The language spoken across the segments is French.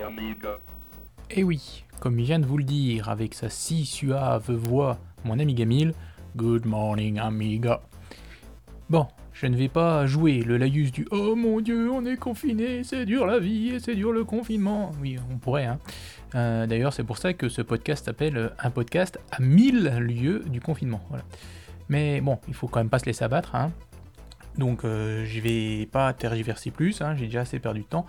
Et Eh oui, comme il vient de vous le dire avec sa si suave voix, mon ami Gamil, Good morning amiga. Bon, je ne vais pas jouer le laïus du Oh mon dieu, on est confiné, c'est dur la vie et c'est dur le confinement. Oui, on pourrait, hein. Euh, D'ailleurs, c'est pour ça que ce podcast s'appelle euh, un podcast à 1000 lieues du confinement. Mais bon, il faut quand même pas se laisser abattre, hein. Donc euh, je vais pas tergiverser plus, hein, j'ai déjà assez perdu de temps.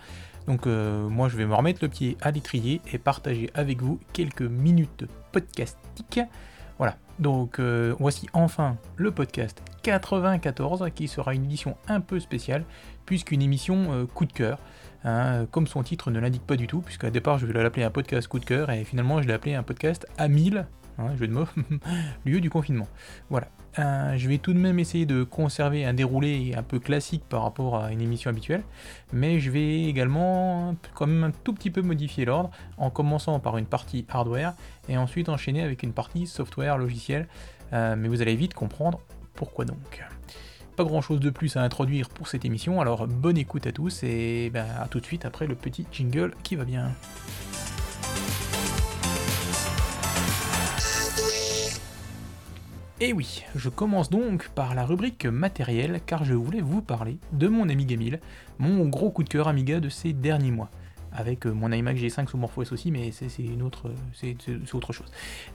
Donc euh, moi je vais me remettre le pied à l'étrier et partager avec vous quelques minutes podcastiques. Voilà, donc euh, voici enfin le podcast 94 qui sera une édition un peu spéciale puisqu'une émission euh, coup de cœur. hein, comme son titre ne l'indique pas du tout, puisqu'à départ je voulais l'appeler un podcast coup de cœur et finalement je l'ai appelé un podcast à 1000, hein, jeu de mots, lieu du confinement. Voilà. Je vais tout de même essayer de conserver un déroulé un peu classique par rapport à une émission habituelle, mais je vais également quand même un tout petit peu modifier l'ordre en commençant par une partie hardware et ensuite enchaîner avec une partie software logiciel. Euh, mais vous allez vite comprendre pourquoi donc. Pas grand chose de plus à introduire pour cette émission, alors bonne écoute à tous et ben, à tout de suite après le petit jingle qui va bien. Et oui, je commence donc par la rubrique matériel car je voulais vous parler de mon ami Gamil, mon gros coup de cœur Amiga de ces derniers mois. Avec euh, mon iMac G5 sous MorphOS aussi, mais c'est autre, autre chose.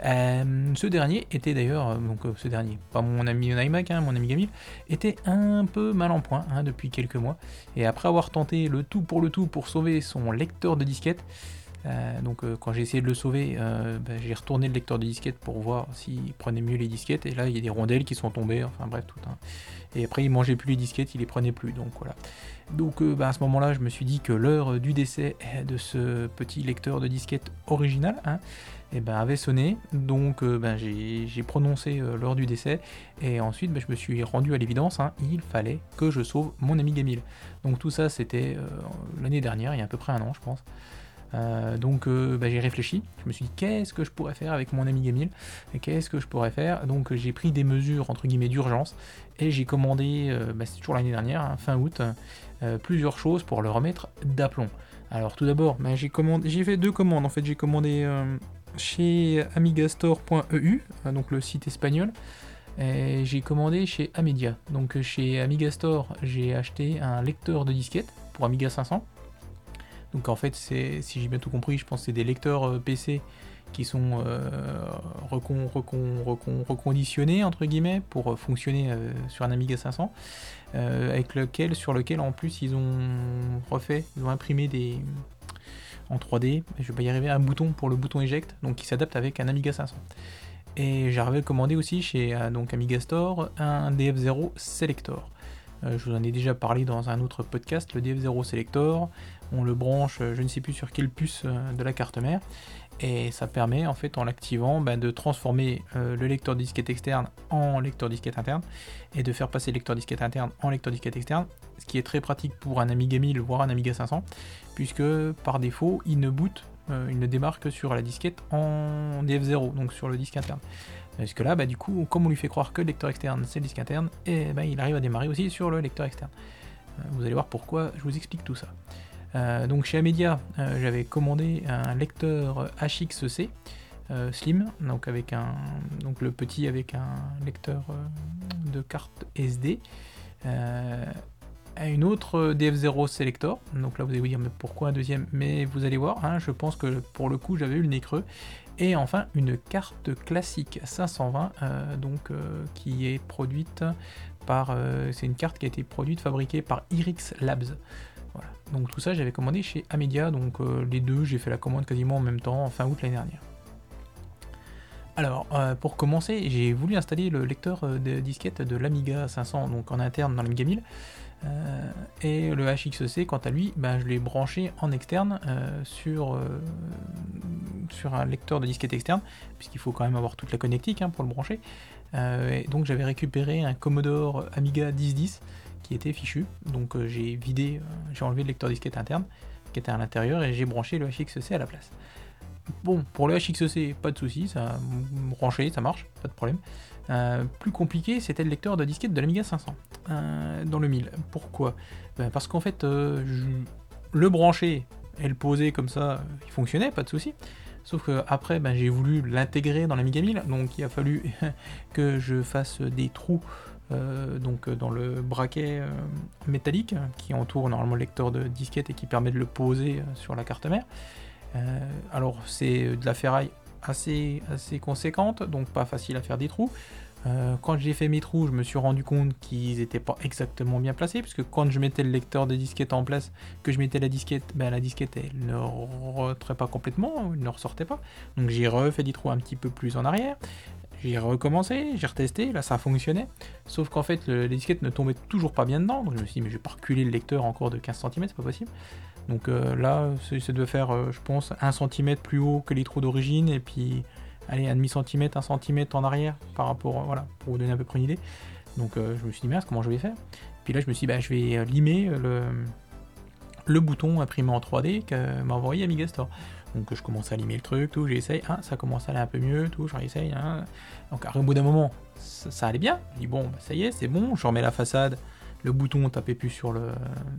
Euh, ce dernier était d'ailleurs, euh, donc ce dernier, pas mon ami iMac, hein, mon ami Gamil, était un peu mal en point hein, depuis quelques mois. Et après avoir tenté le tout pour le tout pour sauver son lecteur de disquette, euh, donc euh, quand j'ai essayé de le sauver, euh, bah, j'ai retourné le lecteur de disquette pour voir s'il prenait mieux les disquettes. Et là, il y a des rondelles qui sont tombées. Enfin bref, tout. Et après, il mangeait plus les disquettes, il les prenait plus. Donc voilà. Donc bah, à ce moment-là, je me suis dit que l'heure du décès de ce petit lecteur de disquette original hein, eh ben, avait sonné. Donc ben, j'ai prononcé l'heure du décès. Et ensuite, ben, je me suis rendu à l'évidence. hein, il fallait que je sauve mon ami Gamil. Donc tout ça, c'était l'année dernière, il y a à peu près un an, je pense. Euh, donc euh, bah, j'ai réfléchi, je me suis dit qu'est-ce que je pourrais faire avec mon ami Gamil qu'est-ce que je pourrais faire? Donc j'ai pris des mesures entre guillemets d'urgence et j'ai commandé, euh, bah, c'est toujours l'année dernière, hein, fin août, plusieurs choses pour le remettre d'aplomb. Alors tout d'abord, bah, j'ai fait deux commandes en fait, j'ai commandé chez amigastore.eu, euh, donc le site espagnol. Et j'ai commandé chez Amedia. Donc chez Amigastore, j'ai acheté un lecteur de disquette pour Amiga 500. Donc en fait, c'est, si j'ai bien tout compris, je pense que c'est des lecteurs euh, PC qui sont euh, recon- recon- recon- reconditionnés entre guillemets pour euh, fonctionner sur un Amiga 500, euh, avec lequel, sur lequel en plus ils ont refait, ils ont imprimé des en 3D, je vais pas y arriver, un bouton pour le bouton eject, donc qui s'adapte avec un Amiga 500. Et j'avais commandé aussi chez donc Amiga Store un DF0 Selector. Je vous en ai déjà parlé dans un autre podcast, le DF0 Selector. On le branche, euh, je ne sais plus sur quelle puce euh, de la carte mère, et ça permet en fait en l'activant ben, de transformer euh, le lecteur disquette externe en lecteur disquette interne et de faire passer le lecteur disquette interne en lecteur disquette externe, ce qui est très pratique pour un Amiga 1000 voire un Amiga 500, puisque par défaut il ne boot, il ne démarre que sur la disquette en DF0, donc sur le disque interne. Parce que là, bah, du coup, comme on lui fait croire que le lecteur externe c'est le disque interne, et ben, il arrive à démarrer aussi sur le lecteur externe. Vous allez voir pourquoi je vous explique tout ça. Euh, donc chez Amedia, euh, j'avais commandé un lecteur HXC euh, Slim, donc avec un, donc le petit avec un lecteur de carte SD. Une autre DF0 Selector, donc là vous allez vous dire mais pourquoi un deuxième? Mais vous allez voir, hein, je pense que pour le coup j'avais eu le nez creux. Et enfin une carte classique 520, euh, donc qui est produite par, c'est une carte qui a été produite, fabriquée par Irix Labs. Voilà. Donc tout ça j'avais commandé chez Amedia, donc euh, les deux j'ai fait la commande quasiment en même temps, en fin août l'année dernière. Alors euh, pour commencer, j'ai voulu installer le lecteur euh, de disquette de l'Amiga 500, donc en interne dans l'Amiga 1000. Euh, et le HXC, quant à lui, ben, je l'ai branché en externe sur, sur un lecteur de disquette externe, puisqu'il faut quand même avoir toute la connectique hein, pour le brancher. Et donc j'avais récupéré un Commodore Amiga 1010 qui était fichu, donc euh, j'ai vidé, euh, j'ai enlevé le lecteur disquette interne qui était à l'intérieur et j'ai branché le HXC à la place. Bon, pour le HXC, pas de souci, ça branché, ça marche, pas de problème. Euh, plus compliqué, c'était le lecteur de disquette de l'Amiga 500 euh, dans le 1000. Pourquoi? Ben, Parce qu'en fait, le brancher, et le poser comme ça, il fonctionnait, pas de souci. Sauf que après, ben, j'ai voulu l'intégrer dans l'Amiga 1000, donc il a fallu que je fasse des trous euh, donc dans le braquet euh, métallique qui entoure normalement le lecteur de disquette et qui permet de le poser euh, sur la carte mère. alors c'est de la ferraille assez, assez conséquente, donc pas facile à faire des trous. Euh, quand j'ai fait mes trous, je me suis rendu compte qu'ils n'étaient pas exactement bien placés, puisque quand je mettais le lecteur de disquette en place, que je mettais la disquette, ben la disquette elle ne rentrait pas complètement, ne ressortait pas. Donc j'ai refait des trous un petit peu plus en arrière. J'ai recommencé, j'ai retesté, là ça fonctionnait. Sauf qu'en fait, le, les disquettes ne tombaient toujours pas bien dedans. Donc je me suis dit, mais je vais pas reculer le lecteur encore de 15 cm, c'est pas possible. Donc euh, là, ça devait faire, euh, je pense, 1 cm plus haut que les trous d'origine, et puis allez, un demi centimètre, un centimètre en arrière par rapport, voilà, pour vous donner à peu près une idée. Donc euh, je me suis dit, merde, comment je vais faire? Puis là, je me suis dit, bah, je vais limer le, le bouton imprimé en 3D que m'a envoyé Amiga Store. Donc je commence à limer le truc, tout, j'essaye, hein, ça commence à aller un peu mieux, tout, je réessaye. Hein. Donc au bout d'un moment, ça, allait bien. Je dis, bon, bah, ça y est, c'est bon, je remets la façade. Le bouton tapait plus sur, le,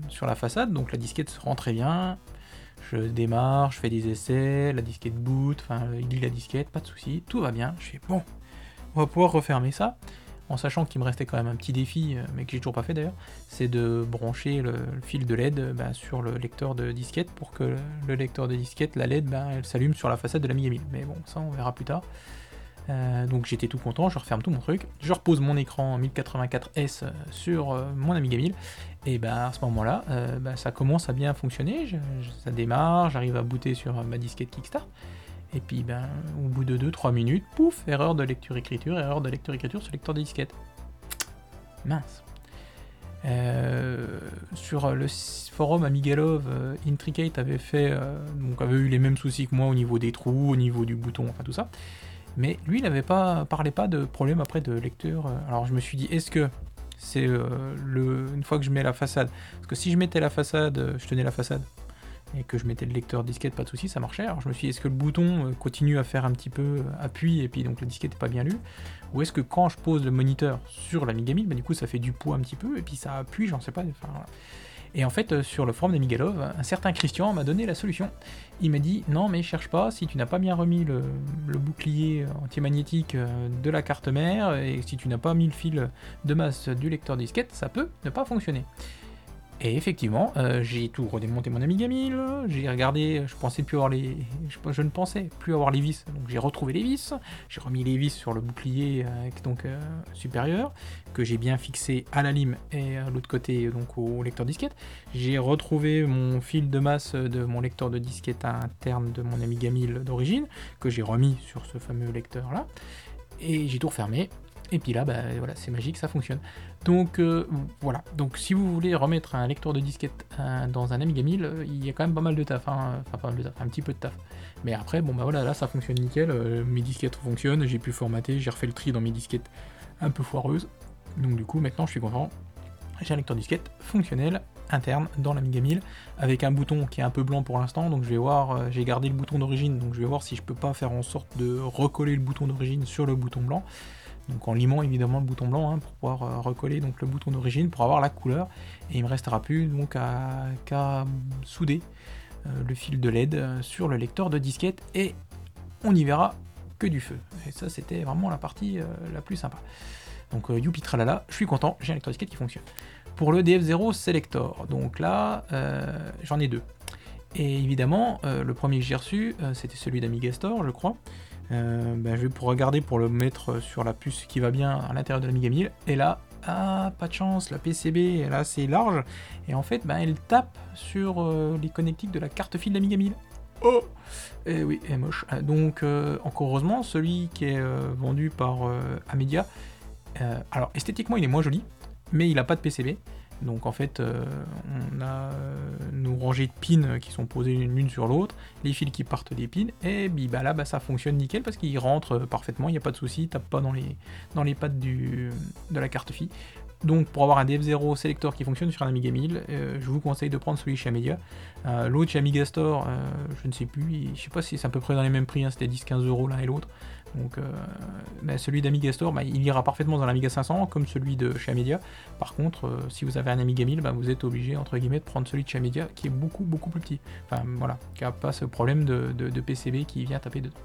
sur la façade, donc la disquette se rend très bien je démarre, je fais des essais, la disquette boot, enfin il lit la disquette, pas de souci, tout va bien. Je fais bon, on va pouvoir refermer ça, en sachant qu'il me restait quand même un petit défi, euh, mais que j'ai toujours pas fait d'ailleurs, c'est de brancher le, fil de LED bah, sur le lecteur de disquette pour que le, lecteur de disquette, la LED, bah, elle s'allume sur la façade de la 1000. Mais bon, ça on verra plus tard. Euh, donc j'étais tout content, je referme tout mon truc, je repose mon écran 1084S euh, sur euh, mon Amiga 1000, et ben à ce moment-là, ben, ça commence à bien fonctionner, ça démarre, j'arrive à booter sur ma disquette Kickstart, et puis ben, au bout de 2-3 minutes, pouf, erreur de lecture-écriture, erreur de lecture-écriture sur le lecteur de disquette. Mince. sur le forum Amigalove, Intricate avait fait, donc avait eu les mêmes soucis que moi au niveau des trous, au niveau du bouton, enfin tout ça. Mais lui, il n'avait pas parlait pas de problème après de lecture. Alors je me suis dit, est-ce que c'est euh, le une fois que je mets la façade Parce que si je mettais la façade, euh, je tenais la façade et que je mettais le lecteur disquette, pas de souci, ça marchait. Alors je me suis dit, est-ce que le bouton euh, continue à faire un petit peu appui et puis donc la disquette n'est pas bien lue Ou est-ce que quand je pose le moniteur sur la 1000, bah, du coup ça fait du poids un petit peu et puis ça appuie, j'en sais pas. Et en fait, euh, sur le forum d'Amigalov, un certain Christian m'a donné la solution. Il m'a dit non, mais cherche pas, si tu n'as pas bien remis le, bouclier anti-magnétique euh, de la carte mère et si tu n'as pas mis le fil de masse du lecteur disquette, ça peut ne pas fonctionner. Et effectivement, euh, j'ai tout redémonté mon Amiga 1000, j'ai regardé, je pensais plus avoir les, je, ne pensais plus avoir les vis, donc j'ai retrouvé les vis, j'ai remis les vis sur le bouclier donc euh, supérieur que j'ai bien fixé à la lime et à l'autre côté donc au lecteur disquette. J'ai retrouvé mon fil de masse de mon lecteur de disquette interne de mon Amiga 1000 d'origine que j'ai remis sur ce fameux lecteur là et j'ai tout refermé et puis là, bah, voilà, c'est magique, ça fonctionne. Donc euh, voilà, donc si vous voulez remettre un lecteur de disquette euh, dans un Amiga 1000, euh, il y a quand même pas mal de taf, hein. enfin pas mal de taf, un petit peu de taf. Mais après, bon bah voilà, là ça fonctionne nickel, mes disquettes fonctionnent, j'ai pu formater, j'ai refait le tri dans mes disquettes un peu foireuses. Donc du coup, maintenant je suis content, j'ai un lecteur disquette fonctionnel, interne, dans l'Amiga 1000, avec un bouton qui est un peu blanc pour l'instant, donc je vais voir, j'ai gardé le bouton d'origine, donc je vais voir si je peux pas faire en sorte de recoller le bouton d'origine sur le bouton blanc donc en limant évidemment le bouton blanc hein, pour pouvoir euh, recoller donc le bouton d'origine pour avoir la couleur. Et il me restera plus donc qu'à souder euh, le fil de LED euh, sur le lecteur de disquette et on y verra que du feu. Et ça c'était vraiment la partie la plus sympa. Donc youpi tralala je suis content j'ai un lecteur disquette qui fonctionne. Pour le DF0 Selector donc là j'en ai deux. Et évidemment le premier que j'ai reçu c'était celui d'Amiga Store je crois euh, ben, je vais pour regarder pour le mettre sur la puce qui va bien à l'intérieur de l'Amiga 1000. Et là, ah, pas de chance, la PCB, là c'est large. Et en fait, ben, elle tape sur euh, les connectiques de la carte file d'Amiga 1000. Oh Et eh oui, elle est moche. Euh, donc, encore heureusement, celui qui est vendu par Amedia, alors esthétiquement il est moins joli, mais il n'a pas de PCB. Donc en fait, euh, on a euh, nos rangées de pins qui sont posées l'une sur l'autre, les fils qui partent des pins, et bah là bah, ça fonctionne nickel parce qu'il rentre parfaitement, il n'y a pas de souci, il tape pas dans les, dans les pattes du, de la carte fille. Donc pour avoir un DF0 Selector qui fonctionne sur un Amiga 1000, euh, je vous conseille de prendre celui chez Amiga. Euh, l'autre chez Amiga Store, euh, je ne sais plus, je sais pas si c'est à peu près dans les mêmes prix, hein, c'était 10-15 euros l'un et l'autre. Donc bah, celui d'Amiga Store, bah, il ira parfaitement dans l'Amiga 500 comme celui de chez Amiga. Par contre, si vous avez un Amiga 1000, bah, vous êtes obligé entre guillemets de prendre celui de chez Amiga qui est beaucoup beaucoup plus petit. Enfin voilà, qui n'a pas ce problème de PCB qui vient taper dedans.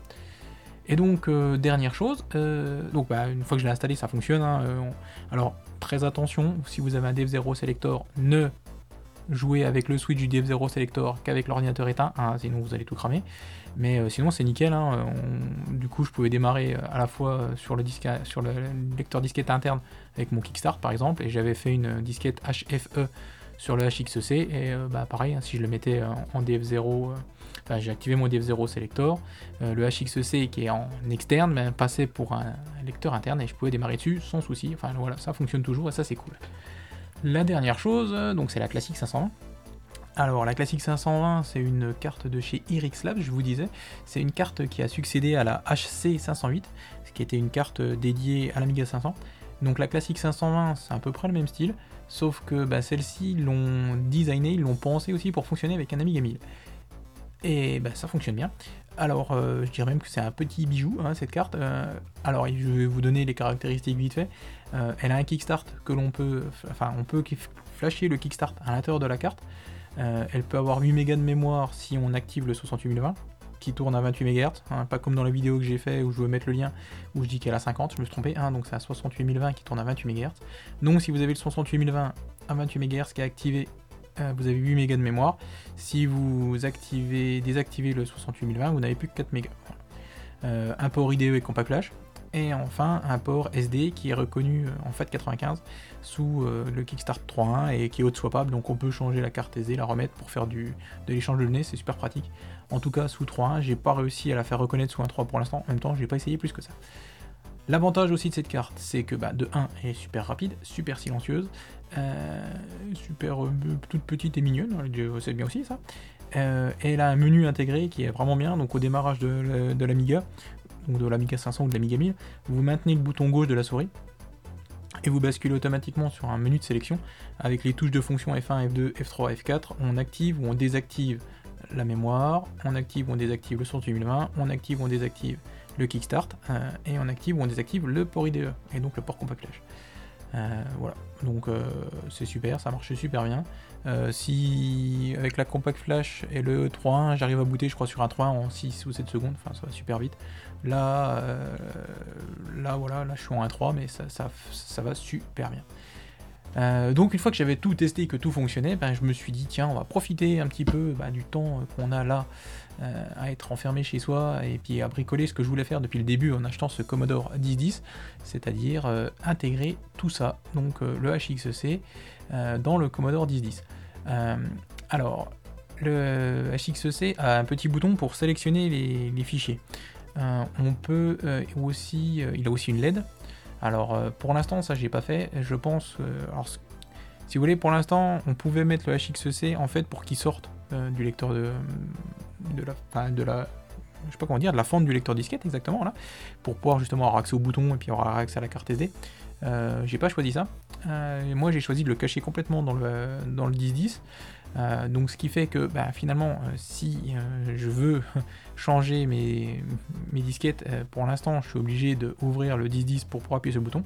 Et donc, euh, dernière chose, euh, donc une fois que je l'ai installé, ça fonctionne. Hein, euh, alors, très attention, si vous avez un Dev0 Selector, ne jouez avec le switch du Dev0 Selector qu'avec l'ordinateur éteint, hein, sinon vous allez tout cramer. Mais sinon, c'est nickel. Hein, du coup, je pouvais démarrer à la fois sur le, disque, sur le lecteur disquette interne avec mon Kickstart, par exemple, et j'avais fait une disquette HFE sur le HXC, et bah, pareil, si je le mettais en DF0 j'ai activé mon DF0 Selector. Euh, le HXC qui est en externe mais passait pour un lecteur interne et je pouvais démarrer dessus sans souci. Enfin voilà, ça fonctionne toujours et ça c'est cool. La dernière chose, donc c'est la classique 520. Alors la classique 520, c'est une carte de chez Irix Labs, je vous disais. C'est une carte qui a succédé à la HC 508, qui était une carte dédiée à l'Amiga 500. Donc la classique 520, c'est à peu près le même style, sauf que bah, celle-ci, l'ont designé, ils l'ont pensé aussi pour fonctionner avec un Amiga 1000 et bah, ça fonctionne bien. Alors, euh, je dirais même que c'est un petit bijou, hein, cette carte. Euh, alors, je vais vous donner les caractéristiques vite fait. Euh, elle a un kickstart que l'on peut, enfin, on peut flasher le kickstart à l'intérieur de la carte. elle peut avoir 8 mégas de mémoire si on active le 68020 qui tourne à 28 MHz, hein, pas comme dans la vidéo que j'ai fait où je veux mettre le lien où je dis qu'elle a 50, je me suis trompé, hein, donc c'est à 68020 qui tourne à 28 MHz. Donc si vous avez le 68020 à 28 MHz qui est activé euh, vous avez 8 mégas de mémoire. Si vous activez, désactivez le 68020, vous n'avez plus que 4 mégas. Euh, un port IDE et Compact Flash. Et enfin un port SD qui est reconnu euh, en FAT95 sous le Kickstart 3.1 et qui est haute swappable, donc on peut changer la carte SD, la remettre pour faire du, de l'échange de données, c'est super pratique. En tout cas sous 3.1, j'ai pas réussi à la faire reconnaître sous un 3 pour l'instant, en même temps j'ai pas essayé plus que ça. L'avantage aussi de cette carte, c'est que bah, de 1, elle est super rapide, super silencieuse, euh, super euh, toute petite et mignonne, c'est bien aussi ça. Euh, elle a un menu intégré qui est vraiment bien, donc au démarrage de, l'Amiga, donc de l'Amiga 500 ou de l'Amiga 1000, vous maintenez le bouton gauche de la souris, et vous basculez automatiquement sur un menu de sélection avec les touches de fonction F1, F2, F3, F4. On active ou on désactive la mémoire, on active ou on désactive le son 2020, on active ou on désactive le kickstart, et on active ou on désactive le port IDE, et donc le port compact flash. Euh, voilà, donc euh, c'est super, ça marche super bien. Euh, si avec la compact flash et le 3.1, j'arrive à booter, je crois, sur un 3.1 en 6 ou 7 secondes, enfin ça va super vite. Là, là voilà, là je suis en 1.3, mais ça, ça, va super bien. donc une fois que j'avais tout testé et que tout fonctionnait, ben, je me suis dit tiens on va profiter un petit peu ben, du temps qu'on a là euh, à être enfermé chez soi et puis à bricoler ce que je voulais faire depuis le début en achetant ce Commodore 1010, c'est-à-dire euh, intégrer tout ça, donc euh, le HXC, dans le Commodore 1010. alors, le HXC a un petit bouton pour sélectionner les, fichiers. on peut aussi, il a aussi une LED. Alors pour l'instant ça j'ai pas fait. Je pense, alors, si vous voulez pour l'instant on pouvait mettre le HXC en fait pour qu'il sorte du lecteur de, de la, je sais pas comment dire, de la fente du lecteur disquette exactement là, pour pouvoir justement avoir accès au bouton et puis avoir accès à la carte SD. Euh, j'ai pas choisi ça. Euh, moi j'ai choisi de le cacher complètement dans le, dans le 1010. Euh, donc ce qui fait que bah, finalement si je veux changer mes, mes disquettes, pour l'instant je suis obligé d'ouvrir le 1010 pour pouvoir appuyer ce bouton.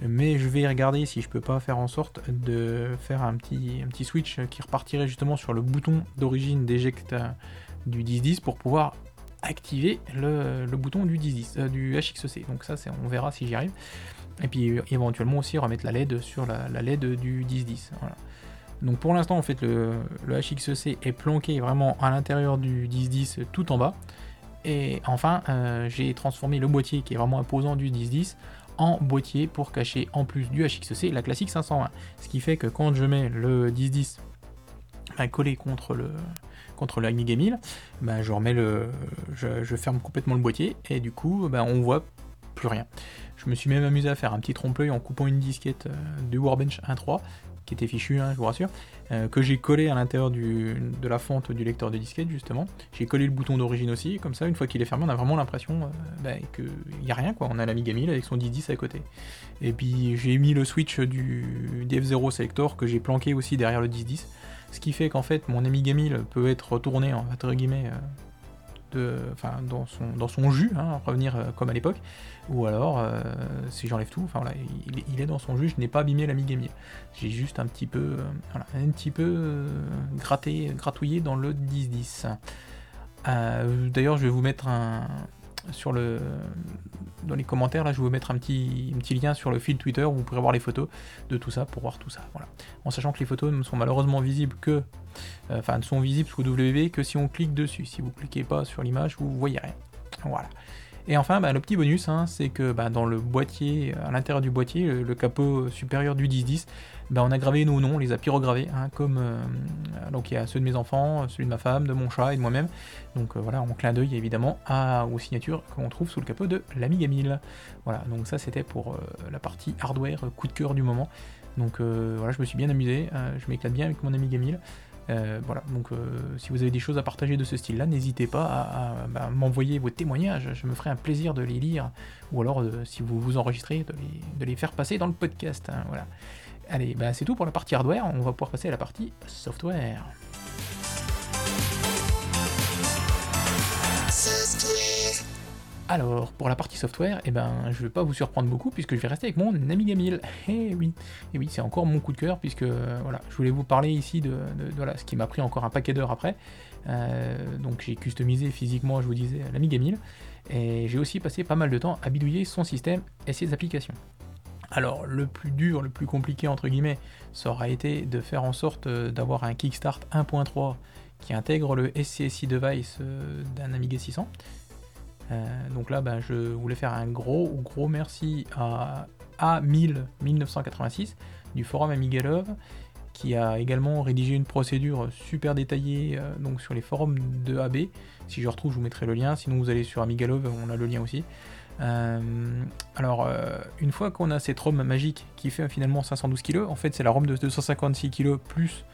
Mais je vais regarder si je peux pas faire en sorte de faire un petit, un petit switch qui repartirait justement sur le bouton d'origine d'éjecte du 1010 pour pouvoir activer le, bouton du 1010, euh, du HXC. Donc ça, c'est, on verra si j'y arrive. Et puis éventuellement aussi remettre la LED sur la, LED du 1010. Donc pour l'instant, en fait, le, HXC est planqué vraiment à l'intérieur du 1010 tout en bas. Et enfin, euh, j'ai transformé le boîtier qui est vraiment imposant du 1010 boîtier pour cacher en plus du HXC la classique 520. Ce qui fait que quand je mets le 1010 collé contre le, contre la Amiga 1000, bah, je remets le, je, ferme complètement le boîtier et du coup, bah, on voit plus rien. Je me suis même amusé à faire un petit trompe-l'œil en coupant une disquette euh, du Warbench 1.3 qui était fichu, hein, je vous rassure, que j'ai collé à l'intérieur de la fente du lecteur de disquette justement. J'ai collé le bouton d'origine aussi, comme ça, une fois qu'il est fermé, on a vraiment l'impression bah, qu'il n'y a rien, quoi. On a l'Amiga 1000 avec son 1010 à côté. Et puis j'ai mis le switch du DF0 Selector que j'ai planqué aussi derrière le 1010, ce qui fait qu'en fait mon Amiga 1000 peut être retourné entre guillemets enfin, dans, son, dans son jus, hein, revenir euh, comme à l'époque, ou alors, euh, si j'enlève tout, enfin voilà, il, est dans son jus, je n'ai pas abîmé l'Amiga 1000. J'ai juste un petit peu, euh, voilà, un petit peu gratté, gratouillé dans le 1010. D'ailleurs, je vais vous mettre un, sur le, dans les commentaires, là, je vais vous mettre un petit, un petit lien sur le fil Twitter où vous pourrez voir les photos de tout ça pour voir tout ça. Voilà. En sachant que les photos ne sont malheureusement visibles que, euh, enfin, ne sont visibles sous WV que si on clique dessus. Si vous cliquez pas sur l'image, vous voyez rien. Voilà. Et enfin, bah, le petit bonus, hein, c'est que bah, dans le boîtier, à l'intérieur du boîtier, le, capot supérieur du 1010, bah, on a gravé nos noms, on les a pyrogravés, hein, comme euh, donc il y a ceux de mes enfants, celui de ma femme, de mon chat et de moi-même. Donc euh, voilà, en clin d'œil évidemment à, aux signatures qu'on trouve sous le capot de l'Amiga 1000. Voilà, donc ça c'était pour euh, la partie hardware, coup de cœur du moment. Donc voilà, je me suis bien amusé, je m'éclate bien avec mon Amiga 1000. Euh, voilà, donc euh, si vous avez des choses à partager de ce style-là, n'hésitez pas à, bah, m'envoyer vos témoignages, je me ferai un plaisir de les lire, ou alors euh, si vous vous enregistrez, de les, faire passer dans le podcast. Hein, voilà. Allez, bah, c'est tout pour la partie hardware, on va pouvoir passer à la partie software. Alors, pour la partie software, eh ben, je ne vais pas vous surprendre beaucoup puisque je vais rester avec mon Amiga 1000. Eh oui, et oui, c'est encore mon coup de cœur puisque voilà, je voulais vous parler ici de, ce qui m'a pris encore un paquet d'heures après. Euh, donc j'ai customisé physiquement, je vous disais, l'Amiga 1000 et j'ai aussi passé pas mal de temps à bidouiller son système et ses applications. Alors le plus dur, le plus compliqué entre guillemets, ça aura été de faire en sorte euh, d'avoir un Kickstart 1.3 qui intègre le SCSI device euh, d'un Amiga 600 euh, donc là, ben, je voulais faire un gros, gros merci à A1000 1986 du forum Amigalove qui a également rédigé une procédure super détaillée euh, donc sur les forums de AB. Si je retrouve, je vous mettrai le lien. Sinon, vous allez sur Amigalove, on a le lien aussi. Euh, alors, une fois qu'on a cette ROM magique qui fait finalement 512 kg, en fait, c'est la ROM de 256 kg plus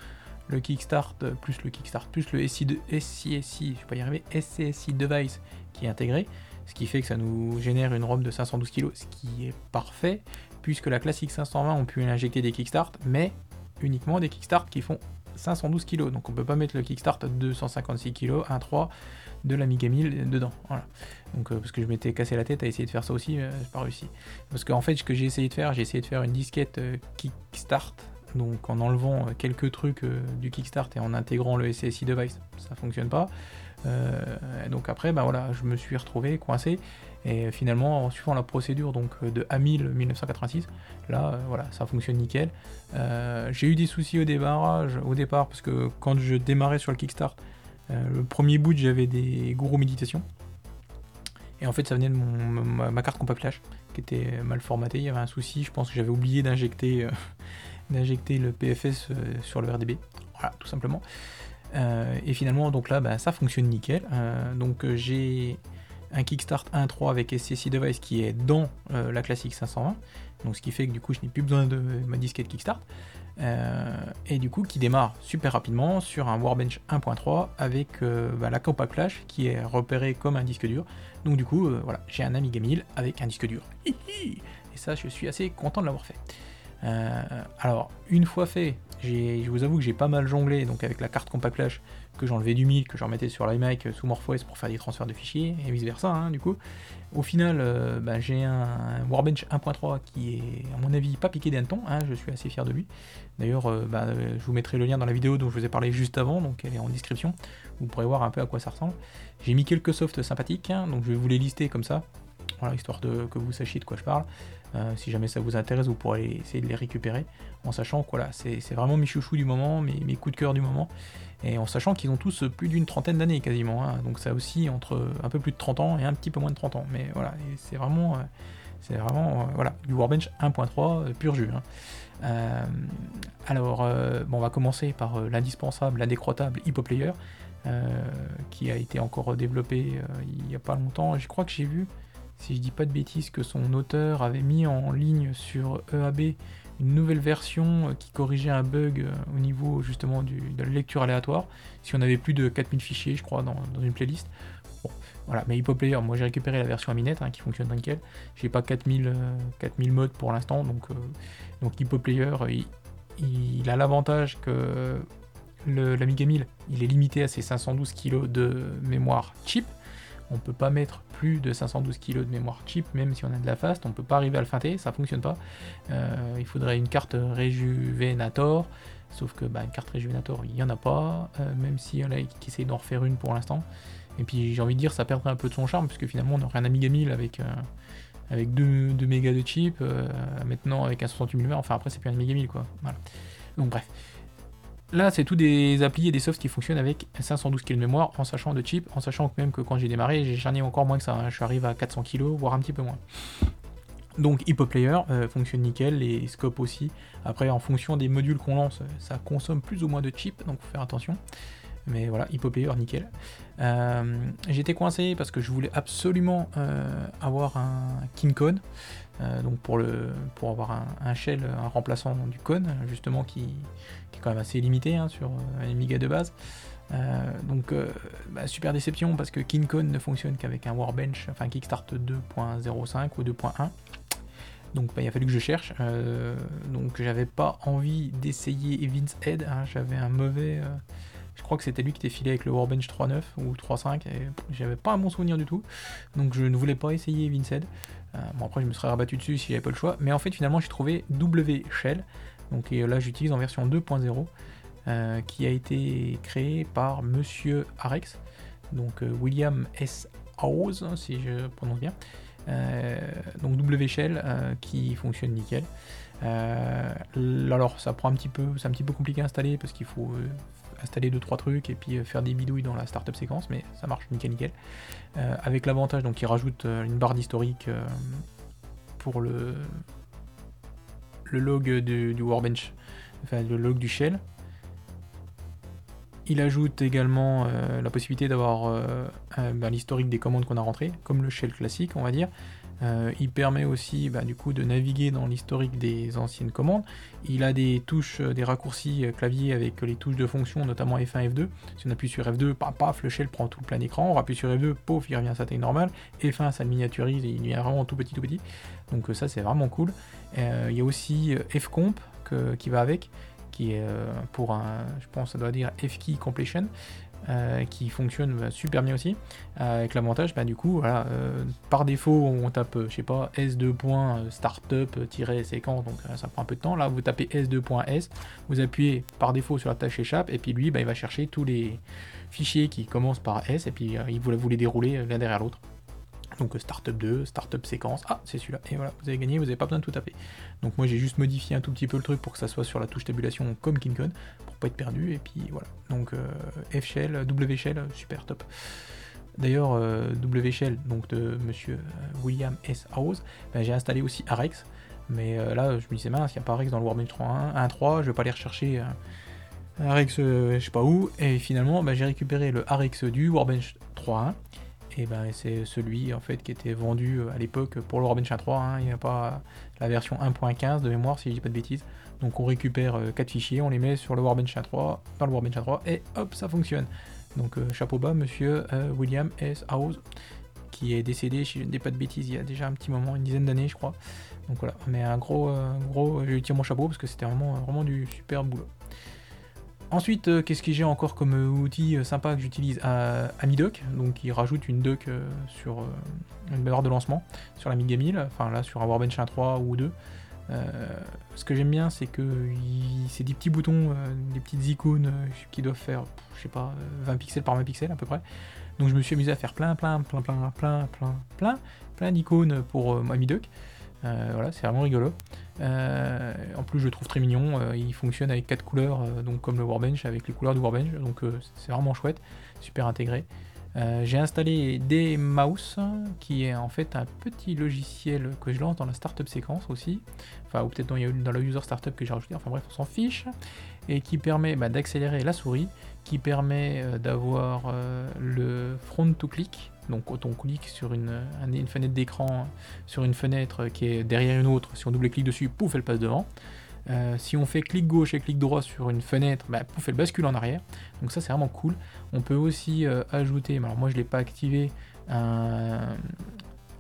le Kickstart, plus le Kickstart, plus le SCSI, je vais pas y arriver, SCSI device qui est intégré, ce qui fait que ça nous génère une ROM de 512 kg, ce qui est parfait, puisque la classique 520 on peut injecter des kickstart, mais uniquement des kickstart qui font 512 kg. Donc on peut pas mettre le kickstart à 256 kg, 1.3 de l'Amiga 1000 dedans. Voilà. Donc euh, parce que je m'étais cassé la tête à essayer de faire ça aussi, euh, j'ai pas réussi. Parce qu'en fait, ce que j'ai essayé de faire, j'ai essayé de faire une disquette euh, kickstart donc en enlevant quelques trucs du kickstart et en intégrant le SSI device, ça fonctionne pas. Euh, donc après, bah voilà, je me suis retrouvé coincé. Et finalement, en suivant la procédure donc de A1000 1986, là, euh, voilà, ça fonctionne nickel. Euh, j'ai eu des soucis au démarrage, au départ, parce que quand je démarrais sur le Kickstart, le premier boot, j'avais des gourous méditation. Et en fait, ça venait de ma, carte compact flash qui était mal formatée. Il y avait un souci. Je pense que j'avais oublié d'injecter, d'injecter le PFS sur le RDB. Voilà, tout simplement. Euh, et finalement, donc là, bah, ça fonctionne nickel. Euh, donc euh, j'ai un Kickstart 1.3 avec SCSI Device qui est dans la classique 520. Donc ce qui fait que du coup, je n'ai plus besoin de ma disquette Kickstart. et du coup, qui démarre super rapidement sur un Warbench 1.3 avec bah, la Compact Flash qui est repérée comme un disque dur. Donc du coup, voilà, j'ai un Amiga 1000 avec un disque dur. Et ça, je suis assez content de l'avoir fait. alors, une fois fait, je vous avoue que j'ai pas mal jonglé donc avec la carte Compact Flash que j'enlevais du 1000, que je remettais sur l'iMac sous MorphOS pour faire des transferts de fichiers et vice versa hein, du coup. Au final, euh, bah, j'ai un, Warbench 1.3 qui est à mon avis pas piqué d'un ton, hein, je suis assez fier de lui. D'ailleurs, euh, bah, je vous mettrai le lien dans la vidéo dont je vous ai parlé juste avant, donc elle est en description. Vous pourrez voir un peu à quoi ça ressemble. J'ai mis quelques softs sympathiques, hein, donc je vais vous les lister comme ça, voilà, histoire de que vous sachiez de quoi je parle. Euh, si jamais ça vous intéresse, vous pourrez essayer de les récupérer, en sachant que voilà, c'est vraiment mes chouchous du moment, mes, mes, coups de cœur du moment, et en sachant qu'ils ont tous plus d'une trentaine d'années quasiment, hein. donc ça aussi entre un peu plus de 30 ans et un petit peu moins de 30 ans, mais voilà, c'est vraiment, euh, c'est vraiment euh, voilà, du Warbench 1.3 pur jus. Hein. alors, bon, on va commencer par l'indispensable, l'indécrottable HippoPlayer, qui a été encore développé il n'y a pas longtemps, je crois que j'ai vu si je dis pas de bêtises, que son auteur avait mis en ligne sur EAB une nouvelle version qui corrigeait un bug au niveau justement de la lecture aléatoire. Si on avait plus de 4000 fichiers, je crois, dans, une playlist. Bon, voilà, mais HippoPlayer, moi j'ai récupéré la version Aminet hein, qui fonctionne nickel. J'ai pas 4000, 4000 modes pour l'instant, donc, donc HippoPlayer, il, il a l'avantage que l'Amiga 1000, il est limité à ses 512 kg de mémoire chip. On peut pas mettre plus de 512 kg de mémoire chip, même si on a de la fast, on peut pas arriver à le feinter, ça fonctionne pas. Euh, il faudrait une carte Rejuvenator, sauf que bah, une carte Rejuvenator, il y en a pas, euh, même si en a qui essayent d'en refaire une pour l'instant. Et puis j'ai envie de dire, ça perdrait un peu de son charme, puisque finalement on aurait un Amiga 1000 avec, euh, avec 2, 2 mégas de chip, maintenant avec un 68 mm, enfin après c'est plus un Amiga 1000 quoi. Voilà. Donc bref. Là, c'est tout des applis et des softs qui fonctionnent avec 512 kg de mémoire, en sachant de chip, en sachant que même que quand j'ai démarré, j'en ai encore moins que ça. Hein. Je suis arrivé à 400 kg, voire un petit peu moins. Donc HippoPlayer euh, fonctionne nickel, les scopes aussi. Après, en fonction des modules qu'on lance, ça consomme plus ou moins de chip, donc faut faire attention. Mais voilà, HippoPlayer nickel. Euh, J'étais coincé parce que je voulais absolument euh, avoir un KingCon. Euh, donc pour, le, pour avoir un, shell, un remplaçant du Con, justement, qui, est quand même assez limité hein, sur un Amiga de base. donc bah, super déception parce que KingCon ne fonctionne qu'avec un Warbench, enfin Kickstart 2.05 ou 2.1. Donc bah, il a fallu que je cherche. donc j'avais pas envie d'essayer Evin's Head. Hein. j'avais un mauvais je crois que c'était lui qui était filé avec le Warbench 3.9 ou 3.5 et j'avais pas un bon souvenir du tout. Donc je ne voulais pas essayer Vinced. Euh, bon après je me serais rabattu dessus si j'avais pas le choix. Mais en fait finalement j'ai trouvé W Shell. Donc et là j'utilise en version 2.0 euh, qui a été créé par Monsieur Arex. Donc euh, William S. House si je prononce bien. donc W Shell qui fonctionne nickel. alors ça prend un petit peu, c'est un petit peu compliqué à installer parce qu'il faut installer 2-3 trucs et puis euh, faire des bidouilles dans la startup séquence, mais ça marche nickel nickel. Euh, avec l'avantage donc il rajoute euh, une barre d'historique pour le, le log du, Warbench, enfin le log du shell. Il ajoute également la possibilité d'avoir ben, l'historique des commandes qu'on a rentrées, comme le shell classique, on va dire. Euh, il permet aussi bah, du coup de naviguer dans l'historique des anciennes commandes. Il a des touches, euh, des raccourcis euh, clavier avec les touches de fonction, notamment F1, F2. Si on appuie sur F2, paf, paf, le shell prend tout le plein écran. On appuie sur F2, pouf, il revient à sa taille normale. F1, ça le miniaturise et il devient vraiment tout petit, tout petit. Donc ça, c'est vraiment cool. il y a aussi Fcomp qui va avec, qui est pour un, je pense, ça doit dire Fkey completion. Euh, qui fonctionne bah, super bien aussi, euh, avec l'avantage, bah, du coup, voilà, euh, par défaut, on tape, je sais pas, S2.startup-séquence, donc ça prend un peu de temps. Là, vous tapez S2.S, vous appuyez par défaut sur la tâche échappe, et puis lui, bah, il va chercher tous les fichiers qui commencent par S, et puis il vous, vous les dérouler l'un derrière l'autre. Donc Startup 2, Startup séquence, ah c'est celui-là, et voilà, vous avez gagné, vous n'avez pas besoin de tout taper. Donc moi j'ai juste modifié un tout petit peu le truc pour que ça soit sur la touche tabulation comme KingCon, pour pas être perdu, et puis voilà. Donc euh, F-Shell, W-Shell, super top. D'ailleurs, euh, W-Shell, donc de monsieur euh, William S. House, ben, j'ai installé aussi Arex, mais là je me disais mince, il n'y a pas Arex dans le Warbench 3.1, je vais pas aller rechercher Arex je sais pas où, et finalement ben, j'ai récupéré le Arex du Warbench 3.1, et ben c'est celui en fait qui était vendu euh, à l'époque pour le Warbench 3, hein. il n'y a pas la version 1.15 de mémoire si je dis pas de bêtises. Donc on récupère 4 euh, fichiers, on les met sur le Warbench 3, dans le Warbench 3 et hop ça fonctionne. Donc euh, chapeau bas monsieur William S. House qui est décédé, si je ne dis pas de bêtises, il y a déjà un petit moment, une dizaine d'années je crois. Donc voilà, mais un gros, gros, je lui tire mon chapeau parce que c'était vraiment, vraiment du super boulot. Ensuite, euh, qu'est-ce que j'ai encore comme euh, outil euh, sympa que j'utilise AmiDoc Donc, il rajoute une doc sur une barre de lancement sur la Miga 1000, enfin là sur un Warbench 1.3 ou 2. ce que j'aime bien, c'est que c'est des petits boutons, des petites icônes qui doivent faire, je sais pas, 20 pixels par 20 pixels à peu près. Donc je me suis amusé à faire plein, plein, plein, plein, plein, plein, plein, plein d'icônes pour AmiDoc. Euh, voilà, c'est vraiment rigolo. Euh, en plus, je le trouve très mignon. Euh, il fonctionne avec quatre couleurs, donc comme le Warbench, avec les couleurs du Warbench. Donc c'est vraiment chouette, super intégré. j'ai installé des mouse qui est en fait un petit logiciel que je lance dans la startup séquence aussi, enfin ou peut-être dans, dans la user startup que j'ai rajouté, enfin bref on s'en fiche, et qui permet bah, d'accélérer la souris, qui permet d'avoir le front to click, Donc quand on clique sur une, une fenêtre d'écran, sur une fenêtre qui est derrière une autre, si on double-clique dessus, pouf, elle passe devant. Euh, si on fait clic gauche et clic droit sur une fenêtre, bah, pouf, elle bascule en arrière. Donc ça c'est vraiment cool. On peut aussi euh, ajouter, alors moi je ne l'ai pas activé,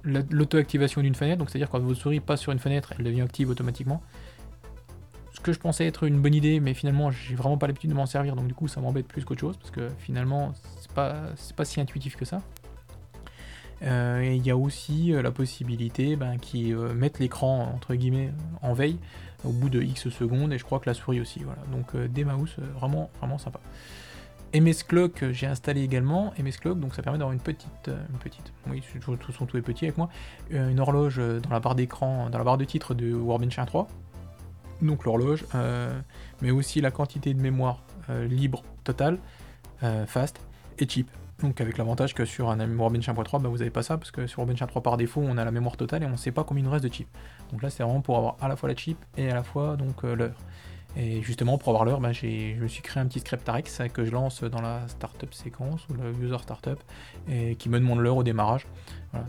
l'auto-activation d'une fenêtre. Donc c'est-à-dire quand votre souris passe sur une fenêtre, elle devient active automatiquement. Ce que je pensais être une bonne idée, mais finalement j'ai vraiment pas l'habitude de m'en servir, donc du coup ça m'embête plus qu'autre chose, parce que finalement c'est pas, pas si intuitif que ça. Euh, et il y a aussi la possibilité ben, qui mettent l'écran entre guillemets en veille au bout de X secondes, et je crois que la souris aussi. Voilà. Donc euh, des mouse, euh, vraiment, vraiment sympa. MS Clock, euh, j'ai installé également MS Clock, donc ça permet d'avoir une petite, une petite, oui, tous sont tous petits avec moi, une horloge dans la barre d'écran, dans la barre de titre de Warbench 1.3, donc l'horloge, mais aussi la quantité de mémoire libre totale, fast et cheap. Donc avec l'avantage que sur un Warbench 1.3, bah, vous n'avez pas ça, parce que sur Warbench 1.3 par défaut, on a la mémoire totale et on ne sait pas combien il nous reste de chip. Donc là, c'est vraiment pour avoir à la fois la chip et à la fois donc euh, l'heure. Et justement, pour avoir l'heure, bah, je me suis créé un petit script Arex que je lance dans la startup séquence ou le user startup et qui me demande l'heure au démarrage.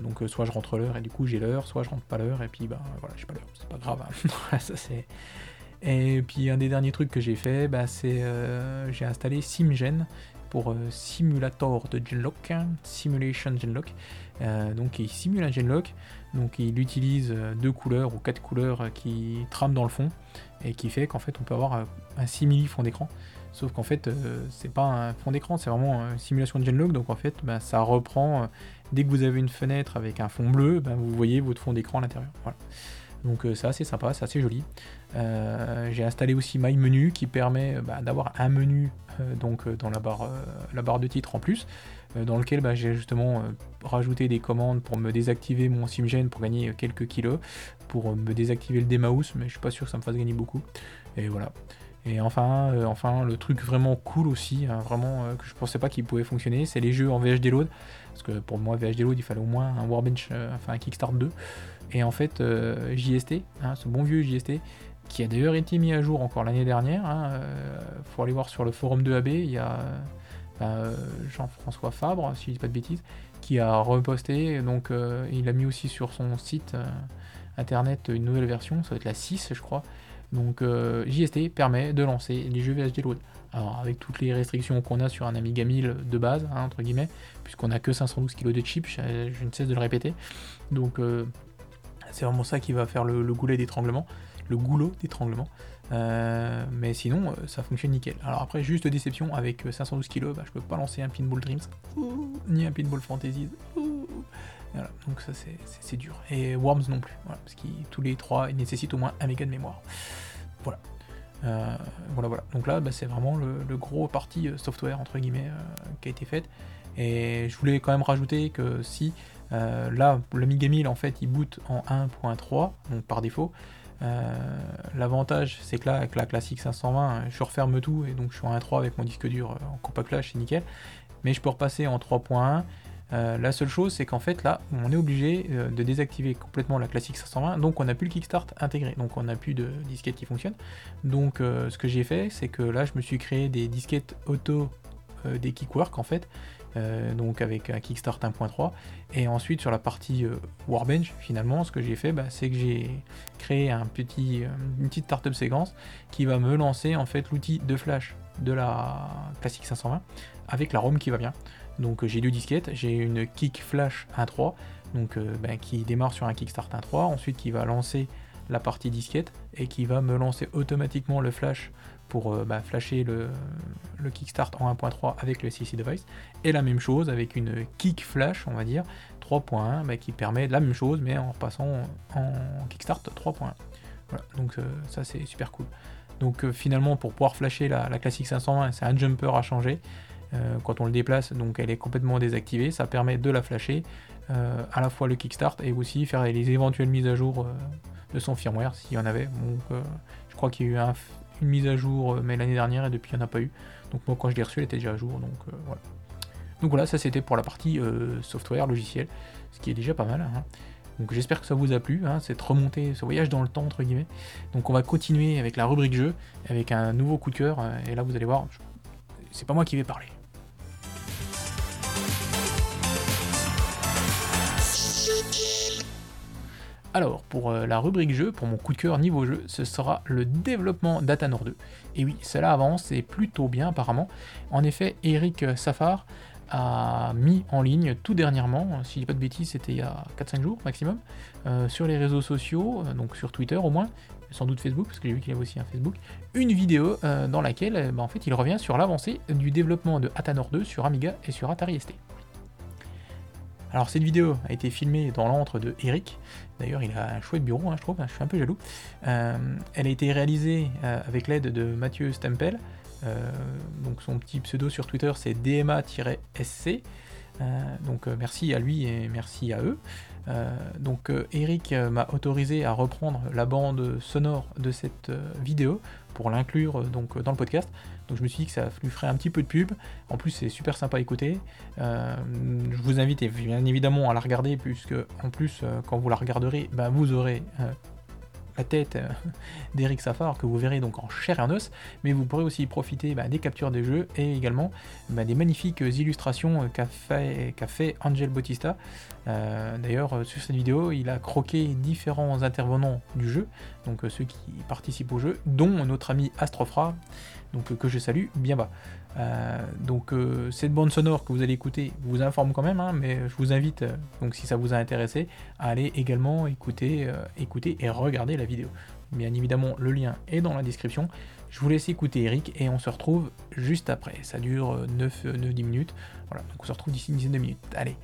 donc euh, soit je rentre l'heure et du coup j'ai l'heure, soit je rentre pas l'heure et puis bah voilà, j'ai pas l'heure, c'est pas grave. Hein. ça, c'est... Et puis un des derniers trucs que j'ai fait, bah, c'est euh, j'ai installé SimGen euh, Simulator de Genlock, Simulation Genlock. Euh, donc il simule un Genlock, donc il utilise euh, deux couleurs ou quatre couleurs qui trament dans le fond et qui fait qu'en fait on peut avoir un simili fond d'écran. Sauf qu'en fait c'est pas un fond d'écran, c'est vraiment une simulation de Genlock, donc en fait bah, ça reprend dès que vous avez une fenêtre avec un fond bleu, bah, vous voyez votre fond d'écran à l'intérieur. Donc c'est assez sympa, c'est assez joli. j'ai installé aussi My Menu qui permet bah, d'avoir un menu euh, donc euh, dans la barre, euh, de titre en plus, dans lequel bah, j'ai justement rajouté des commandes pour me désactiver mon SimGen pour gagner quelques kilos, pour me désactiver le Demaus, mais je suis pas sûr que ça me fasse gagner beaucoup. Et voilà. Et enfin, le truc vraiment cool aussi, hein, vraiment que je pensais pas qu'il pouvait fonctionner, c'est les jeux en VHD load. Parce que pour moi, VHD load, il fallait au moins un Warbench, enfin un Kickstart 2. Et en fait, JST, hein, ce bon vieux JST, qui a d'ailleurs été mis à jour encore l'année dernière. Hein, euh, faut aller voir sur le forum de AB, il y a euh, Jean-François Fabre, si je dis pas de bêtises, qui a reposté, donc euh, il a mis aussi sur son site internet une nouvelle version, ça va être la 6 je crois. Donc JST permet de lancer les jeux VHD Load. Alors avec toutes les restrictions qu'on a sur un Amiga 1000 de base, hein, entre guillemets, puisqu'on a que 512 kg de chip, je, ne cesse de le répéter. Donc c'est vraiment ça qui va faire le goulet d'étranglement le goulot d'étranglement. Euh, mais sinon, euh, ça fonctionne nickel. Alors après, juste déception, avec 512 kg, bah, je peux pas lancer un Pinball Dreams, ni un Pinball Fantasies. Voilà, donc ça c'est dur. Et Worms non plus, voilà, parce que tous les trois nécessitent au moins un méga de mémoire. Voilà. Euh, voilà, voilà. Donc là, bah, c'est vraiment le, gros parti software entre guillemets qui a été fait. Et je voulais quand même rajouter que si là, l'Amiga 1000 en fait il boot en 1.3, donc par défaut, euh, l'avantage, c'est que là, avec la classique 520, je referme tout et donc je suis en 1.3 avec mon disque dur euh, en compact flash, c'est nickel. Mais je peux repasser en 3.1. Euh, la seule chose, c'est qu'en fait, là, on est obligé de désactiver complètement la classique 520, donc on n'a plus le kickstart intégré, donc on n'a plus de disquette qui fonctionne. Donc, ce que j'ai fait, c'est que là, je me suis créé des disquettes auto des Kickwork en fait, euh, donc avec un Kickstart 1.3. Et ensuite sur la partie euh, Warbench, finalement, ce que j'ai fait, bah, c'est que j'ai créé un petit, euh, une petite startup séquence qui va me lancer en fait l'outil de flash de la classique 520 avec la ROM qui va bien. Donc j'ai deux disquettes, j'ai une Kick Flash 1.3 donc bah, qui démarre sur un Kickstart 1.3, ensuite qui va lancer la partie disquette et qui va me lancer automatiquement le flash pour euh, bah, flasher le, kickstart en 1.3 avec le CC device. Et la même chose avec une kick flash, on va dire, 3.1, bah, qui permet la même chose mais en passant en kickstart 3.1. Voilà, donc euh, ça c'est super cool. Donc euh, finalement pour pouvoir flasher la, la classique 520, c'est un jumper à changer. quand on le déplace, donc elle est complètement désactivée. Ça permet de la flasher, à la fois le kickstart et aussi faire les éventuelles mises à jour de son firmware s'il y en avait. Donc je crois qu'il y a eu un, une mise à jour, euh, mais l'année dernière, et depuis, il n'y en a pas eu. Donc moi, quand je l'ai reçu, elle était déjà à jour. Donc euh, voilà. Donc voilà, ça c'était pour la partie euh, software, logiciel, ce qui est déjà pas mal. Hein. Donc j'espère que ça vous a plu, hein, cette remontée, ce voyage dans le temps entre guillemets. Donc on va continuer avec la rubrique jeu, avec un nouveau coup de cœur, et là vous allez voir, c'est pas moi qui vais parler. Alors, pour euh, la rubrique jeu, pour mon coup de cœur niveau jeu, ce sera le développement d'Atanor 2. Et oui, cela avance et plutôt bien apparemment. En effet, Eric Safar a mis en ligne tout dernièrement, si je dis pas de bêtises, c'était il y a 4-5 jours maximum, euh, sur les réseaux sociaux, euh, donc sur Twitter au moins, sans doute Facebook, parce que j'ai vu qu'il avait aussi un Facebook, une vidéo dans laquelle bah, en fait, il revient sur l'avancée du développement de Atanor 2 sur Amiga et sur Atari ST. Alors cette vidéo a été filmée dans l'antre de Eric, d'ailleurs il a un chouette bureau hein, je trouve, je suis un peu jaloux. Euh, elle a été réalisée euh, avec l'aide de Mathieu Stempel, euh, donc son petit pseudo sur Twitter c'est DMA-SC, donc merci à lui et merci à eux. donc Eric m'a autorisé à reprendre la bande sonore de cette vidéo pour l'inclure donc dans le podcast. Donc je me suis dit que ça lui ferait un petit peu de pub. En plus, c'est super sympa à écouter. Euh, je vous invite bien évidemment à la regarder, puisque en plus, euh, quand vous la regarderez, bah, vous aurez euh, la tête d'Eric Safar que vous verrez donc en chair et en os, mais vous pourrez aussi profiter bah, des captures des jeux et également bah, des magnifiques illustrations qu'a fait, fait, Angel Bautista. D'ailleurs, sur cette vidéo, il a croqué différents intervenants du jeu, donc ceux qui participent au jeu, dont notre ami Astrofra, donc euh, que je salue bien bas. Euh, donc euh, cette bande sonore que vous allez écouter vous informe quand même, hein, mais je vous invite, donc si ça vous a intéressé, à aller également écouter, écouter et regarder la vidéo. Bien évidemment, le lien est dans la description. Je vous laisse écouter Eric et on se retrouve juste après. Ça dure 9-10 minutes. Voilà, donc on se retrouve d'ici une dizaine de minutes. Allez.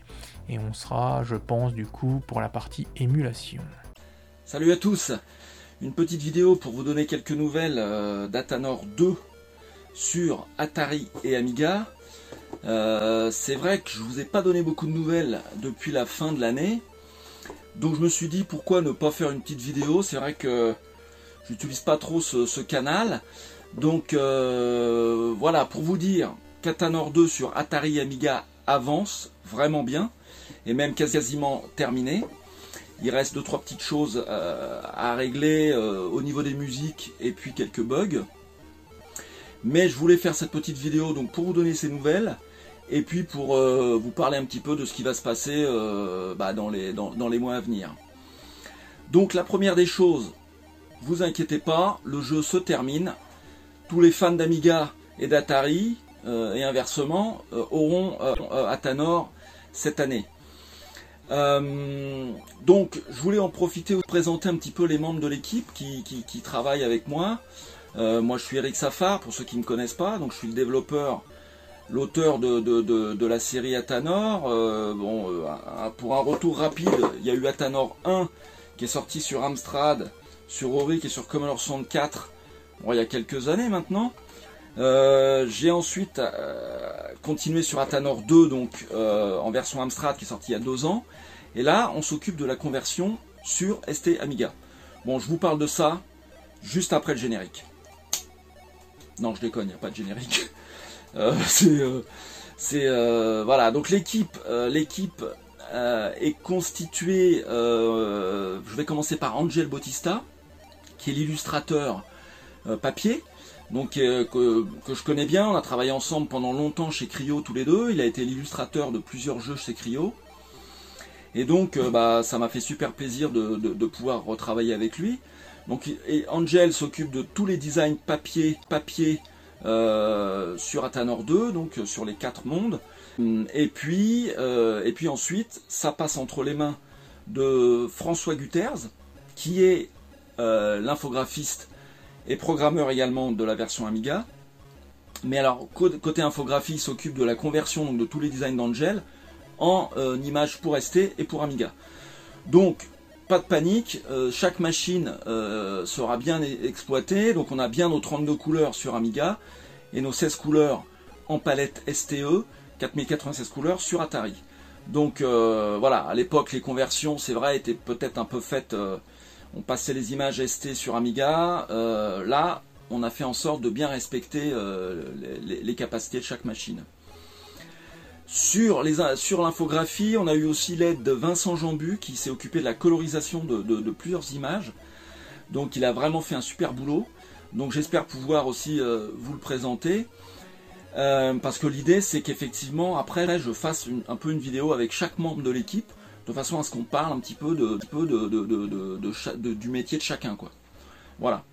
Et on sera, je pense, du coup, pour la partie émulation. Salut à tous Une petite vidéo pour vous donner quelques nouvelles d'Atanor 2 sur Atari et Amiga. Euh, c'est vrai que je vous ai pas donné beaucoup de nouvelles depuis la fin de l'année. Donc je me suis dit pourquoi ne pas faire une petite vidéo? C'est vrai que j'utilise pas trop ce, canal. Donc euh, voilà, pour vous dire, Katanor 2 sur Atari et Amiga avance vraiment bien. Et même quasiment terminé. Il reste 2 trois petites choses euh, à régler au niveau des musiques et puis quelques bugs. Mais je voulais faire cette petite vidéo donc pour vous donner ces nouvelles et puis pour euh, vous parler un petit peu de ce qui va se passer euh, bah, dans, les, dans, les mois à venir. Donc la première des choses, vous inquiétez pas, le jeu se termine. Tous les fans d'Amiga et d'Atari, euh, et inversement, auront Atanor cette année. donc je voulais en profiter pour présenter un petit peu les membres de l'équipe qui, qui travaillent avec moi. Euh, moi, je suis Eric Safar, pour ceux qui ne me connaissent pas. Donc, je suis le développeur, l'auteur de, la série Atanor. Euh, bon, euh, pour un retour rapide, il y a eu Atanor 1 qui est sorti sur Amstrad, sur Auric et sur Commodore 64. Bon, il y a quelques années maintenant. J'ai ensuite continué sur Atanor 2, donc en version Amstrad qui est sorti il y a deux ans. Et là, on s'occupe de la conversion sur ST Amiga. Bon, je vous parle de ça juste après le générique. Non, je déconne, il n'y a pas de générique. Euh, c'est, euh, euh, voilà. Donc l'équipe, est constituée. je vais commencer par Angel Bautista, qui est l'illustrateur papier. Donc que, je connais bien, on a travaillé ensemble pendant longtemps chez Cryo tous les deux. Il a été l'illustrateur de plusieurs jeux chez Cryo. Et donc, bah, ça m'a fait super plaisir de, pouvoir retravailler avec lui. Donc, Angel s'occupe de tous les designs papier, papier euh, sur Atanor 2, donc euh, sur les quatre mondes. Et puis, euh, et puis ensuite, ça passe entre les mains de François Guterres, qui est l'infographiste et programmeur également de la version Amiga. Mais alors, côté infographie, il s'occupe de la conversion de tous les designs d'Angel en images pour ST et pour Amiga. Donc, pas de panique, euh, chaque machine euh, sera bien e-, exploitée, donc on a bien nos 32 couleurs sur Amiga et nos 16 couleurs en palette STE, 4096 couleurs sur Atari. Donc euh, voilà, à l'époque les conversions, c'est vrai, étaient peut-être un peu faites, on passait les images ST sur Amiga, là on a fait en sorte de bien respecter les capacités de chaque machine. Sur, l'infographie, on a eu aussi l'aide de Vincent Jambu qui s'est occupé de la colorisation de, plusieurs images. Donc il a vraiment fait un super boulot. Donc j'espère pouvoir aussi euh, vous le présenter. Euh, parce que l'idée c'est qu'effectivement après je fasse un peu une vidéo avec chaque membre de l'équipe. de façon à ce qu'on parle un petit peu, du métier de chacun. Voilà.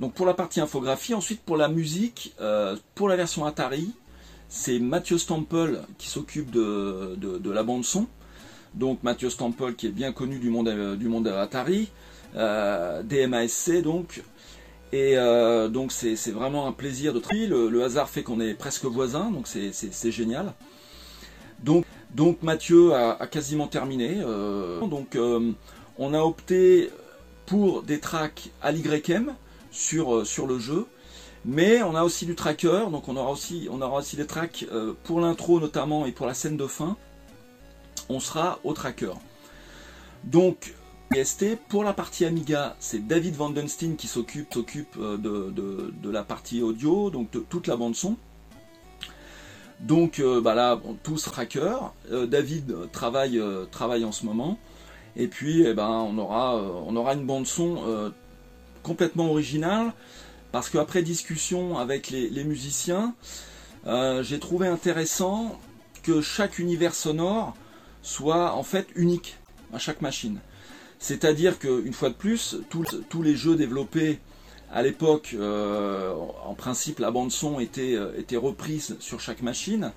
Donc pour la partie infographie, ensuite pour la musique, euh, pour la version Atari, c'est Mathieu Stample qui s'occupe de, la bande son. Donc Mathieu Stample qui est bien connu du monde, euh, du monde Atari, euh, DMASC donc. Et donc c'est vraiment un plaisir de travailler. Le, hasard fait qu'on est presque voisins, donc c'est génial. Donc, Mathieu a, quasiment terminé. donc on a opté pour des tracks à l'YM, euh, sur le jeu. Mais on a aussi du tracker, donc on aura aussi, on aura aussi des tracks euh, pour l'intro notamment et pour la scène de fin. On sera au tracker. Donc PST, pour la partie Amiga, c'est David Vandenstein qui s'occupe euh, de, la partie audio, donc de toute la bande son. Donc bah là, tous tracker. David travaille, travaille en ce moment. Et puis, eh ben, on aura, on aura une bande son complètement original, parce qu'après discussion avec les, musiciens, euh, j'ai trouvé intéressant que chaque univers sonore soit en fait unique à chaque machine. C'est-à-dire qu'une fois de plus, tous, les jeux développés à l'époque, euh, en principe, la bande son était, euh, était reprise sur chaque machine.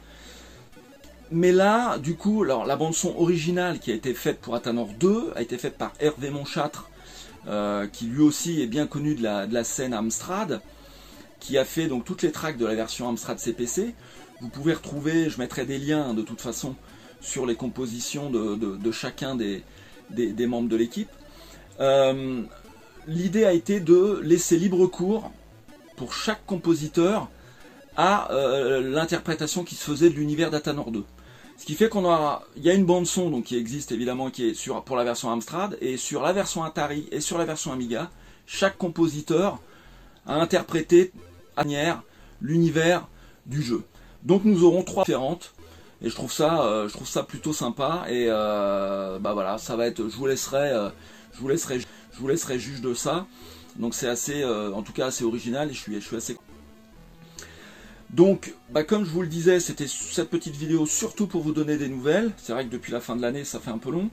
Mais là, du coup, la bande son originale qui a été faite pour Atanor 2 a été faite par Hervé Monchâtre, euh, qui lui aussi est bien connu de la, scène Amstrad, qui a fait donc toutes les tracks de la version Amstrad CPC. Vous pouvez retrouver, je mettrai des liens de toute façon sur les compositions de, chacun des, membres de l'équipe. Euh, l'idée a été de laisser libre cours pour chaque compositeur à euh, l'interprétation qui se faisait de l'univers d'Atanor 2. Ce qui fait qu'on aura, il y a une bande son donc qui existe évidemment qui est sur pour la version Amstrad et sur la version Atari et sur la version Amiga, chaque compositeur a interprété à manière l'univers du jeu. Donc nous aurons trois différentes et je trouve ça, euh, je trouve ça plutôt sympa et euh, bah voilà, ça va être, je vous laisserai, euh, je vous laisserai, je vous laisserai juge de ça. Donc c'est assez, en tout cas assez original et je suis, je suis assez donc, bah, comme je vous le disais, c'était cette petite vidéo surtout pour vous donner des nouvelles. C'est vrai que depuis la fin de l'année, ça fait un peu long.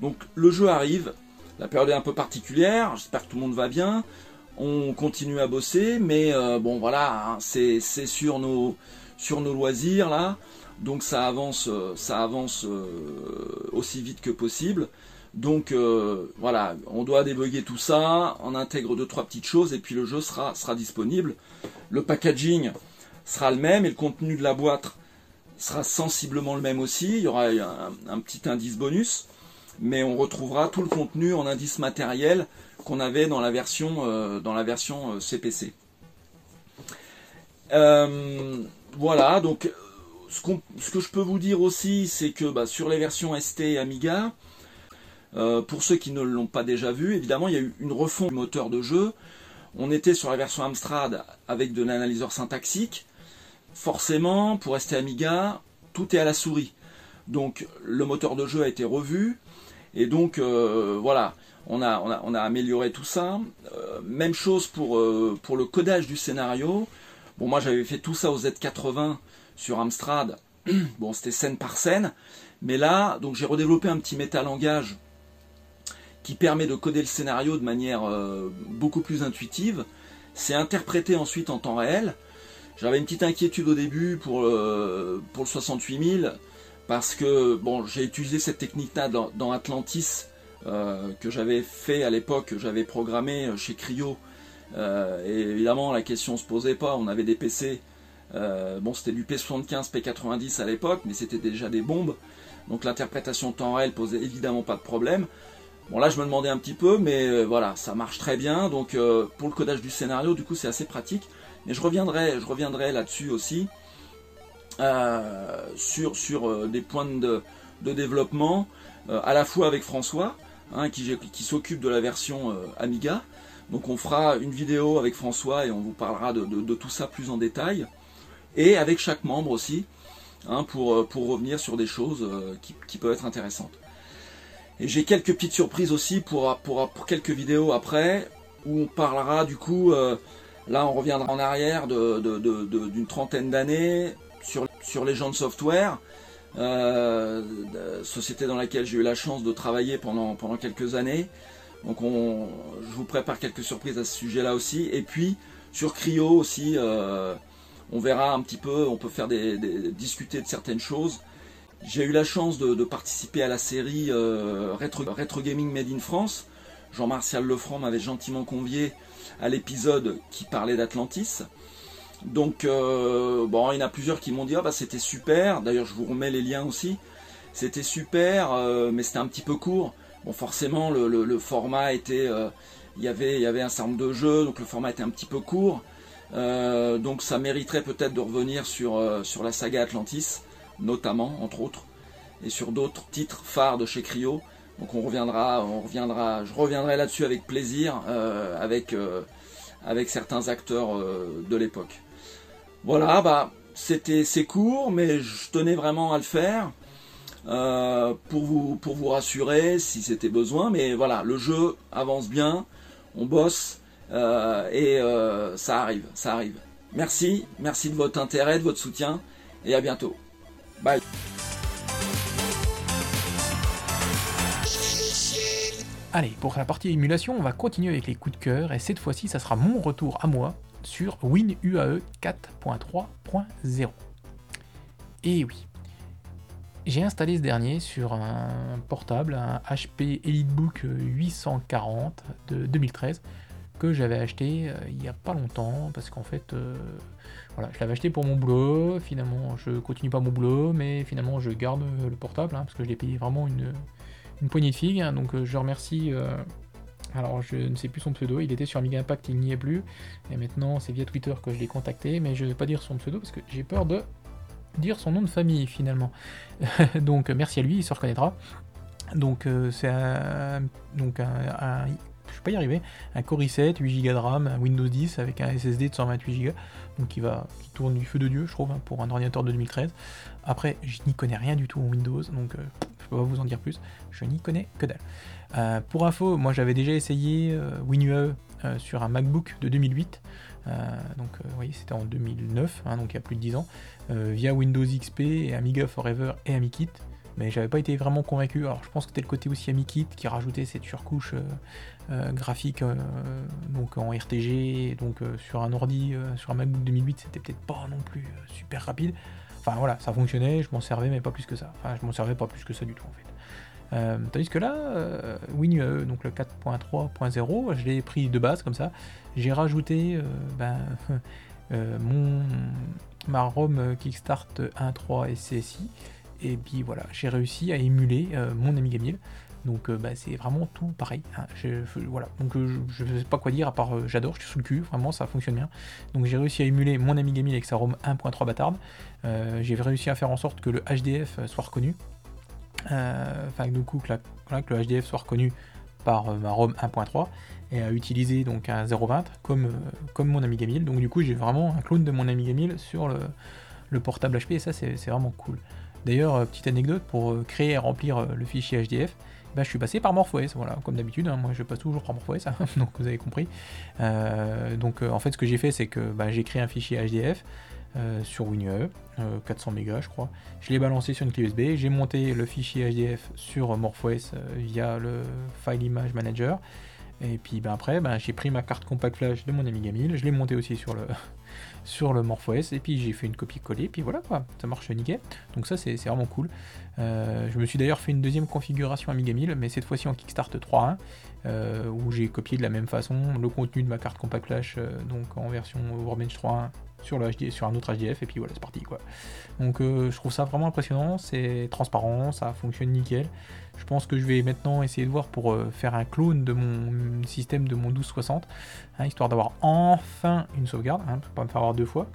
Donc, le jeu arrive. La période est un peu particulière. J'espère que tout le monde va bien. On continue à bosser, mais euh, bon, voilà, hein, c'est sur nos, sur nos loisirs là. Donc, ça avance, euh, ça avance euh, aussi vite que possible. Donc voilà, on doit débugger tout ça, on intègre deux trois petites choses et puis le jeu sera, sera disponible. Le packaging, sera le même et le contenu de la boîte sera sensiblement le même aussi. Il y aura un, petit indice bonus, mais on retrouvera tout le contenu en indice matériel qu'on avait dans la version, euh, dans la version CPC. Euh, euh, voilà, donc ce, que je peux vous dire aussi, c'est que bah, sur les versions ST et Amiga, pour ceux qui ne l'ont pas déjà vu, évidemment, il y a eu une refonte du moteur de jeu. On était sur la version Amstrad avec de l'analyseur syntaxique forcément, pour rester Amiga, tout est à la souris. Donc le moteur de jeu a été revu. Et donc euh, voilà, on a, amélioré tout ça. Euh, même chose pour, euh, pour le codage du scénario. Bon, moi j'avais fait tout ça au Z80 sur Amstrad. bon, c'était scène par scène. Mais là, donc j'ai redéveloppé un petit métalangage qui permet de coder le scénario de manière beaucoup plus intuitive. C'est interprété ensuite en temps réel. J'avais une petite inquiétude au début pour le, pour le 68000 parce que bon, j'ai utilisé cette technique-là dans, Atlantis euh, que j'avais fait à l'époque, que j'avais programmé chez Cryo. Euh, et évidemment, la question se posait pas. On avait des PC. Euh, bon, c'était du P75, P90 à l'époque, mais c'était déjà des bombes. Donc l'interprétation temps réel posait évidemment pas de problème. Bon là je me demandais un petit peu, mais voilà, ça marche très bien. Donc pour le codage du scénario, du coup c'est assez pratique. Mais je reviendrai, je reviendrai là-dessus aussi, euh, sur, sur euh, des points de, développement, euh, à la fois avec François, hein, qui, qui s'occupe de la version Amiga. Donc on fera une vidéo avec François et on vous parlera de, tout ça plus en détail. Et avec chaque membre aussi, hein, pour, pour revenir sur des choses qui, peuvent être intéressantes. Et j'ai quelques petites surprises aussi pour, pour, pour, quelques vidéos après, où on parlera du coup Là, on reviendra en arrière d'une trentaine d'années sur, les gens de software. société dans laquelle j'ai eu la chance de travailler pendant, quelques années. Donc on, je vous prépare quelques surprises à ce sujet-là aussi. Et puis sur Cryo aussi, on verra un petit peu, on peut faire discuter de certaines choses. J'ai eu la chance de, participer à la série Retro, Retro Gaming Made in France. Jean-Martial Lefranc m'avait gentiment convié à l'épisode qui parlait d'Atlantis. Donc, euh, bon, il y en a plusieurs qui m'ont dit ah bah c'était super. D'ailleurs, je vous remets les liens aussi. C'était super, euh, mais c'était un petit peu court. Bon, forcément, le, format était, euh, il y avait, il y avait un certain nombre de jeux, donc le format était un petit peu court. donc, ça mériterait peut-être de revenir sur sur la saga Atlantis, notamment, entre autres, et sur d'autres titres phares de chez Cryo. Donc, on reviendra, on reviendra, je reviendrai là-dessus avec plaisir, avec avec certains acteurs de l'époque. Voilà, bah c'était c'est court, mais je tenais vraiment à le faire euh, pour vous pour vous rassurer si c'était besoin. Mais voilà, le jeu avance bien, on bosse euh, et euh, ça arrive, ça arrive. Merci, merci de votre intérêt, de votre soutien et à bientôt. Bye. Allez, pour la partie émulation, on va continuer avec les coups de cœur et cette fois-ci, ça sera mon retour à moi sur WinUAE 4.3.0. Et oui, j'ai installé ce dernier sur un portable, un HP EliteBook 840 de 2013 que j'avais acheté euh, il n'y a pas longtemps parce qu'en fait euh, voilà je l'avais acheté pour mon boulot finalement je continue pas mon boulot mais finalement je garde le portable hein, parce que je l'ai payé vraiment une, une poignée de figues hein. donc euh, je remercie alors je ne sais plus son pseudo, il était sur Amiga Impact, il n'y est plus. Et maintenant c'est via Twitter que je l'ai contacté, mais je ne vais pas dire son pseudo parce que j'ai peur de dire son nom de famille finalement. donc merci à lui, il se reconnaîtra. Donc euh, c'est un, donc un, vais pas y arriver, un Core i7, 8 Go de RAM, un Windows 10 avec un SSD de 128 Go, donc qui va tourne du feu de dieu je trouve hein, pour un ordinateur de 2013. Après je n'y connais rien du tout en Windows, donc euh, peux pas vous en dire plus, je n'y connais que dalle. Euh, pour info, moi j'avais déjà essayé euh, WinUAE euh, sur un MacBook de 2008. donc vous voyez c'était en 2009, hein, donc il y a plus de 10 ans, via Windows XP et Amiga Forever et AmiKit mais j'avais pas été vraiment convaincu. Alors je pense que c'était le côté aussi AmiKit qui rajoutait cette surcouche graphique donc en RTG, donc sur un ordi, sur un MacBook 2008, c'était peut-être pas non plus super rapide. Enfin voilà, ça fonctionnait, je m'en servais mais pas plus que ça. Enfin je m'en servais pas plus que ça du tout en fait. Euh, tandis que là, euh, WinUAE, donc le 4.3.0, je l'ai pris de base comme ça. J'ai rajouté euh, ben, mon, ma ROM Kickstart 1.3 SCSI. Et puis voilà, j'ai réussi à émuler mon Amiga 1000. Donc bah, c'est vraiment tout pareil. Hein. voilà. Donc je ne sais pas quoi dire à part j'adore, je suis sous le cul, vraiment ça fonctionne bien. Donc j'ai réussi à émuler mon Amiga 1000 avec sa ROM 1.3 bâtarde. j'ai réussi à faire en sorte que le HDF soit reconnu. Euh, enfin du coup que, le HDF soit reconnu par euh, ma ROM 1.3 et à utiliser donc un 0.20 comme, euh, comme mon Amiga 1000. Donc du coup j'ai vraiment un clone de mon Amiga 1000 sur le, portable HP et ça c'est vraiment cool. D'ailleurs, petite anecdote, pour créer et remplir le fichier HDF, bah, je suis passé par MorphOS, voilà, comme d'habitude, hein. moi je passe toujours par MorphOS, hein, donc vous avez compris. donc en fait ce que j'ai fait c'est que bah, j'ai créé un fichier HDF, euh, sur WinUE, 400 mégas je crois. Je l'ai balancé sur une clé USB, j'ai monté le fichier HDF sur MorphOS euh, via le File Image Manager. Et puis ben, après, j'ai pris ma carte compact flash de mon Amiga 1000, je l'ai monté aussi sur le, sur le MorphOS, et puis j'ai fait une copie-coller, puis voilà quoi, ça marche nickel. Donc ça c'est vraiment cool. Euh, je me suis d'ailleurs fait une deuxième configuration Amiga 1000, mais cette fois-ci en Kickstart 3.1, où j'ai copié de la même façon le contenu de ma carte compact flash, donc en version Workbench 3.1 sur, un autre HDF et puis voilà c'est parti quoi. Donc euh, je trouve ça vraiment impressionnant, c'est transparent, ça fonctionne nickel. Je pense que je vais maintenant essayer de voir pour euh, faire un clone de mon système de mon 1260, hein, histoire d'avoir enfin une sauvegarde, hein, pas me faire avoir deux fois,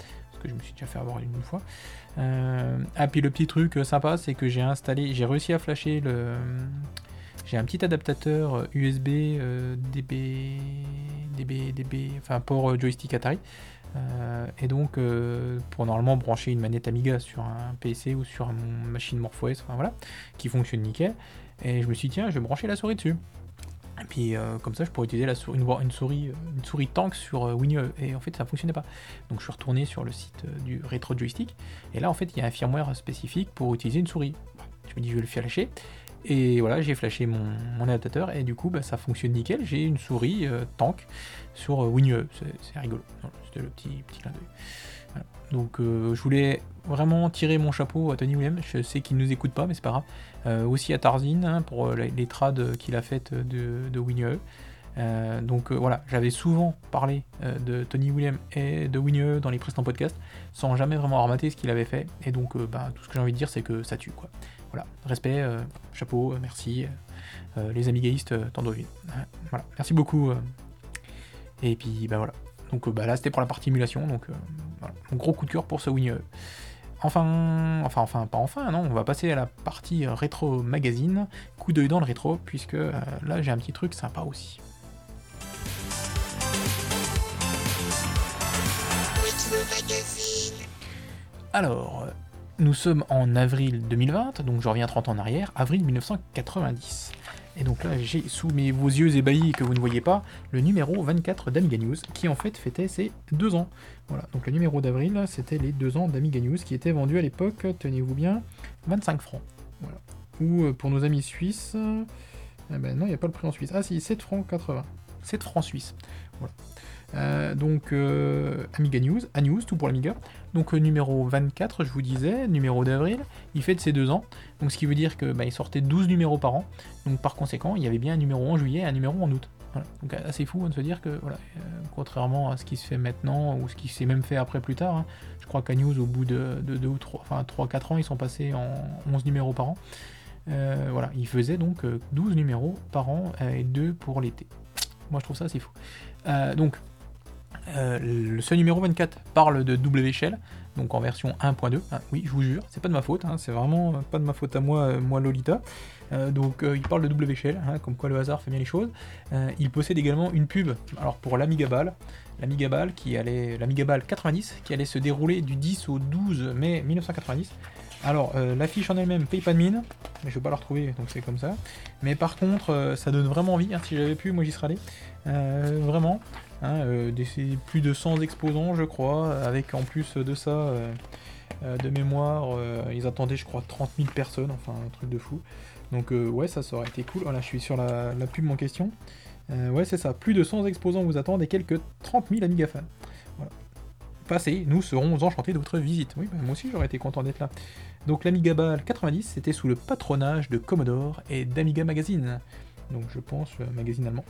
que je me suis déjà fait avoir une fois. Euh, ah puis le petit truc sympa c'est que j'ai installé, j'ai réussi à flasher le... J'ai un petit adaptateur USB DB, DB, DB, enfin port joystick Atari, euh, et donc, euh, pour normalement brancher une manette Amiga sur un PC ou sur une machine MorphOS, enfin voilà, qui fonctionne nickel. Et je me suis dit, tiens, je vais brancher la souris dessus. Et puis comme ça, je pourrais utiliser la souris, une, une, souris, une tank sur WinUE. Et en fait, ça ne fonctionnait pas. Donc je suis retourné sur le site du Retro Joystick. Et là, en fait, il y a un firmware spécifique pour utiliser une souris. Je me dis, je vais le flasher. Et voilà, j'ai flashé mon, adaptateur et du coup, bah, ça fonctionne nickel. J'ai une souris tank sur WinUE. C'est rigolo. C'était le petit, petit clin d'œil. Donc je voulais vraiment tirer mon chapeau à Tony Williams. Je sais qu'il ne nous écoute pas, mais c'est pas grave. Euh, aussi à Tarzine hein, pour euh, les, trades qu'il a faites de. Euh, donc voilà, j'avais souvent parlé de Tony Williams et de WinUE dans les précédents podcasts, sans jamais vraiment remater ce qu'il avait fait. Et donc bah, tout ce que j'ai envie de dire, c'est que ça tue. Voilà, respect, chapeau, merci, les amis gaïstes, Tandovine. voilà, merci beaucoup. et puis bah voilà. Donc bah, là c'était pour la partie émulation, donc mon gros coup de cœur pour ce WinUE. Enfin, enfin, enfin, pas enfin, non, on va passer à la partie rétro magazine, coup d'œil dans le rétro, puisque euh, là j'ai un petit truc sympa aussi. Alors, nous sommes en avril 2020, donc je reviens 30 ans en arrière, avril 1990. Et donc là, j'ai sous mes vos yeux ébahis que vous ne voyez pas, le numéro 24 d'Amiga News, qui en fait fêtait ses deux ans. Voilà, donc le numéro d'avril, c'était les deux ans d'Amiga News, qui était vendu à l'époque, tenez-vous bien, 25 francs. Voilà. Ou euh, pour nos amis suisses, eh ben non, il n'y a pas le prix en Suisse. Ah si, 7 francs 80. 7 francs suisses. Voilà. Euh, donc euh, Amiga News, News, tout pour l'Amiga. Donc euh, numéro 24, je vous disais, numéro d'avril, il fait de ses deux ans. Donc ce qui veut dire que bah, il sortait 12 numéros par an. Donc par conséquent, il y avait bien un numéro en juillet et un numéro en août. Donc assez fou hein, de se dire que, voilà, contrairement à ce qui se fait maintenant ou ce qui s'est même fait après plus tard, hein, je crois qu'à News, au bout de 2 ou 3, enfin 3-4 ans, ils sont passés en 11 numéros par an. voilà, il faisait donc 12 numéros par an et 2 pour l'été. Moi je trouve ça assez fou. donc euh, ce numéro 24 parle de double échelle, donc en version 1.2. Ah, oui, je vous jure, c'est pas de ma faute, hein, c'est vraiment pas de ma faute à moi, euh, moi Lolita. Euh, donc il parle de double échelle, hein, comme quoi le hasard fait bien les choses. il possède également une pub, alors pour l'Amiga Ball, l'Amiga Ball qui allait, l'Amiga Ball 90, qui allait se dérouler du 10 au 12 mai 1990. Alors, l'affiche en elle-même paye pas de mine, mais je vais pas la retrouver, donc c'est comme ça. Mais par contre, ça donne vraiment envie, hein, si j'avais pu, moi j'y serais allé. vraiment. Hein, euh, plus de 100 exposants, je crois, avec en plus de ça, euh, euh, de mémoire, ils attendaient, je crois, 30 000 personnes, enfin, un truc de fou. Donc, ouais, ça, ça aurait été cool. Voilà, je suis sur la, pub en question. ouais, c'est ça, plus de 100 exposants vous attendent et quelques 30 000 Amiga fans. Voilà. Passez, nous serons enchantés de votre visite. Oui, bah, moi aussi, j'aurais été content d'être là. Donc, l'Amiga Ball 90, c'était sous le patronage de Commodore et d'Amiga Magazine. Donc, je pense, magazine allemand.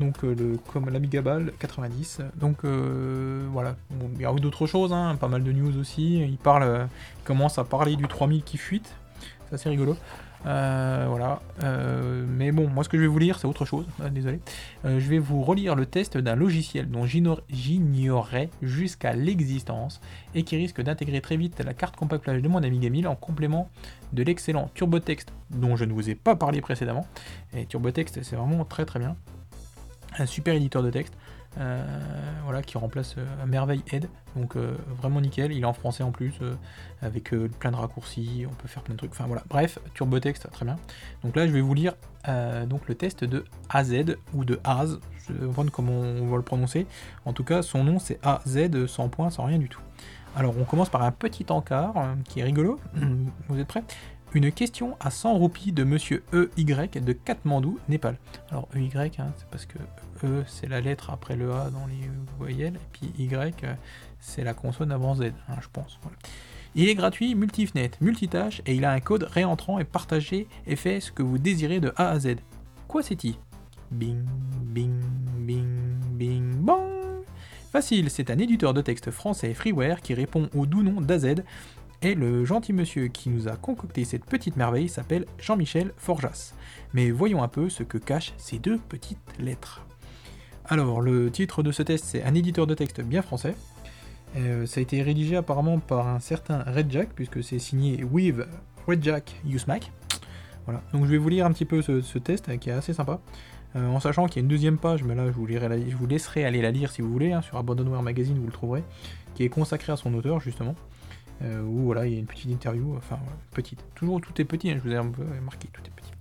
Donc euh, le, comme l'Amiga Ball 90. Donc euh, voilà, il y a d'autres choses, hein, pas mal de news aussi. Il parle, euh, commence à parler du 3000 qui fuite, c'est assez rigolo. Voilà, mais bon, moi ce que je vais vous lire, c'est autre chose. désolé. je vais vous relire le test d'un logiciel dont j'ignorais jusqu'à l'existence et qui risque d'intégrer très vite la carte compactage de mon Amiga 1000 en complément de l'excellent TurboText dont je ne vous ai pas parlé précédemment. Et TurboText, c'est vraiment très très bien un super éditeur de texte. Euh, voilà, qui remplace euh, merveille Ed, donc euh, vraiment nickel. Il est en français en plus, avec plein de raccourcis, on peut faire plein de trucs. Enfin voilà, bref, TurboText, très bien. Donc là, je vais vous lire donc le test de AZ ou de Az, je vais voir comment on va le prononcer. En tout cas, son nom c'est AZ sans point, sans rien du tout. Alors, on commence par un petit encart qui est rigolo. Vous êtes prêts? Une question à 100 roupies de monsieur EY de Katmandou, Népal. Alors EY, hein, c'est parce que E c'est la lettre après le A dans les voyelles, et puis Y c'est la consonne avant Z, hein, je pense. Il est gratuit, multifnet, multitâche, et il a un code réentrant et partagé et fait ce que vous désirez de A à Z. Quoi c'est-il? Bing, bing, bing, bing, bang Facile, c'est un éditeur de texte français freeware qui répond au doux nom d'AZ et le gentil monsieur qui nous a concocté cette petite merveille s'appelle Jean-Michel Forjas. Mais voyons un peu ce que cachent ces deux petites lettres. Alors, le titre de ce test, c'est un éditeur de texte bien français. Euh, ça a été rédigé apparemment par un certain Redjack, puisque c'est signé With Redjack UseMac. Voilà, donc je vais vous lire un petit peu ce, test qui est assez sympa. Euh, en sachant qu'il y a une deuxième page, mais là je vous, vous laisserai aller la lire si vous voulez, hein, sur Abandonware Magazine vous le trouverez, qui est consacrée à son auteur justement. Euh, où voilà, il y a une petite interview, enfin petite. Toujours tout est petit, hein, je vous ai peu marqué, tout est petit.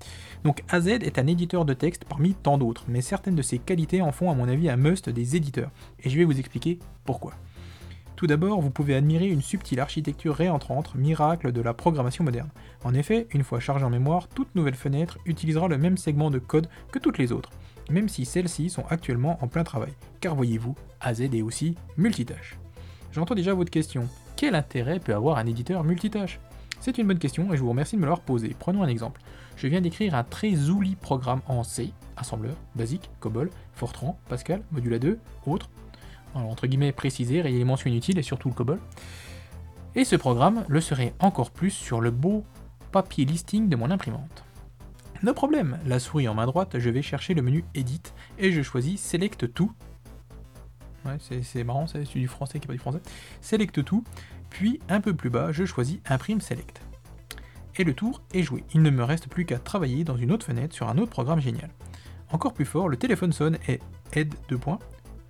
Donc AZ est un éditeur de texte parmi tant d'autres, mais certaines de ses qualités en font à mon avis un must des éditeurs, et je vais vous expliquer pourquoi. Tout d'abord, vous pouvez admirer une subtile architecture réentrante, miracle de la programmation moderne. En effet, une fois chargée en mémoire, toute nouvelle fenêtre utilisera le même segment de code que toutes les autres, même si celles-ci sont actuellement en plein travail. Car voyez-vous, AZ est aussi multitâche. J'entends déjà votre question. Quel intérêt peut avoir un éditeur multitâche? C'est une bonne question et je vous remercie de me l'avoir posée. Prenons un exemple. Je viens d'écrire un très joli programme en C, assembleur, basique, COBOL, Fortran, Pascal, Module A2, autres. Alors, entre guillemets précisé, rayer les mentions inutiles et surtout le COBOL. Et ce programme le serait encore plus sur le beau papier listing de mon imprimante. No problème, la souris en main droite, je vais chercher le menu Edit et je choisis Select tout. Ouais, c'est marrant, c'est du français qui n'est pas du français. Select tout, puis un peu plus bas, je choisis Imprime Select. Et le tour est joué. Il ne me reste plus qu'à travailler dans une autre fenêtre sur un autre programme génial. Encore plus fort, le téléphone sonne et Aide 2 points,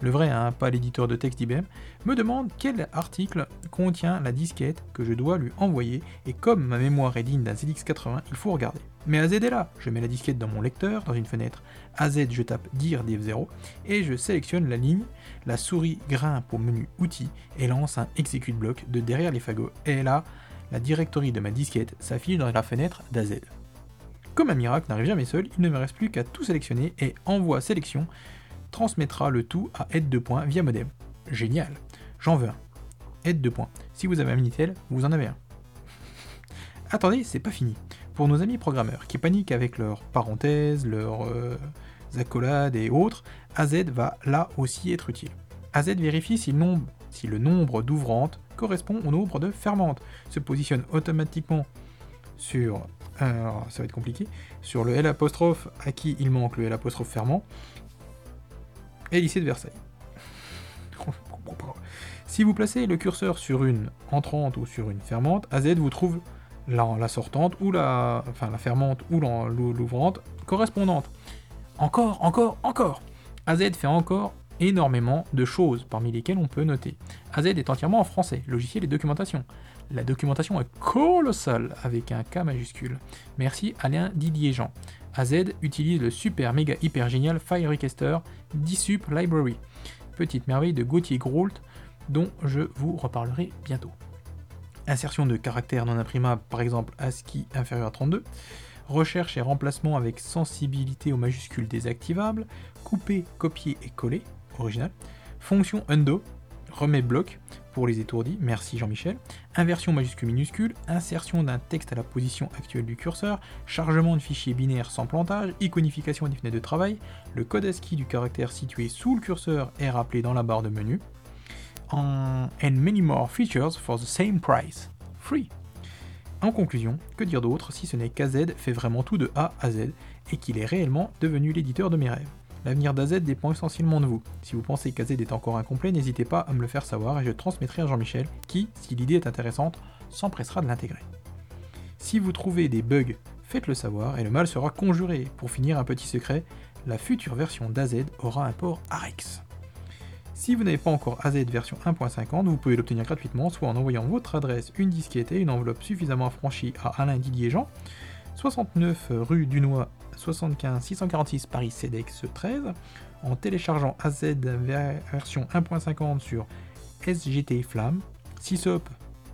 le vrai, hein, pas l'éditeur de texte d'IBM, me demande quel article contient la disquette que je dois lui envoyer, et comme ma mémoire est digne d'un ZX80, il faut regarder. Mais AZ est là, je mets la disquette dans mon lecteur, dans une fenêtre AZ, je tape dire div 0, et je sélectionne la ligne, la souris grimpe au menu outils et lance un execute block de derrière les fagots, et là, la directory de ma disquette s'affiche dans la fenêtre d'AZ. Comme un miracle n'arrive jamais seul, il ne me reste plus qu'à tout sélectionner et envoie sélection transmettra le tout à aide de points via modem. Génial. J'en veux un. Aide de points. Si vous avez un Minitel, vous en avez un. Attendez, c'est pas fini. Pour nos amis programmeurs qui paniquent avec leurs parenthèses, leurs euh, accolades et autres, AZ va là aussi être utile. AZ vérifie si le nombre, d'ouvrantes correspond au nombre de fermentes, se positionne automatiquement sur, alors ça va compliqué, sur le L à qui il manque le L apostrophe fermant, et lycée de Versailles. si vous placez le curseur sur une entrante ou sur une fermante, AZ vous trouve la, la sortante ou la fermante ou l'ouvrante correspondante. Encore, encore, encore AZ fait encore énormément de choses, parmi lesquelles on peut noter. AZ est entièrement en français, logiciel et documentation. La documentation est colossale, avec un K majuscule. Merci Alain Didier Jean. AZ utilise le super méga hyper génial FireRequester DSup Library, petite merveille de Gauthier Groult dont je vous reparlerai bientôt. Insertion de caractères non imprimables, par exemple ASCII inférieur à 32, recherche et remplacement avec sensibilité aux majuscules désactivables, couper, copier et coller, original, fonction undo, remet bloc pour les étourdis, merci Jean-Michel, inversion majuscule-minuscule, insertion d'un texte à la position actuelle du curseur, chargement de fichiers binaires sans plantage, iconification des fenêtres de travail, le code ASCII du caractère situé sous le curseur est rappelé dans la barre de menu, and many more features for the same price, free. En conclusion, que dire d'autre si ce n'est qu'AZ fait vraiment tout de A à Z et qu'il est réellement devenu l'éditeur de mes rêves? L'avenir d'AZ dépend essentiellement de vous. Si vous pensez qu'AZ est encore incomplet, n'hésitez pas à me le faire savoir et je transmettrai à Jean-Michel qui, si l'idée est intéressante, s'empressera de l'intégrer. Si vous trouvez des bugs, faites-le savoir et le mal sera conjuré. Pour finir, un petit secret, la future version d'AZ aura un port AREX. Si vous n'avez pas encore AZ version 1.50, vous pouvez l'obtenir gratuitement, soit en envoyant votre adresse, une disquette et une enveloppe suffisamment affranchie à Alain Didier Jean, 69 rue Dunois 75 646 Paris CEDEX 13 en téléchargeant AZ version 1.50 sur SGT Flamme, CISOP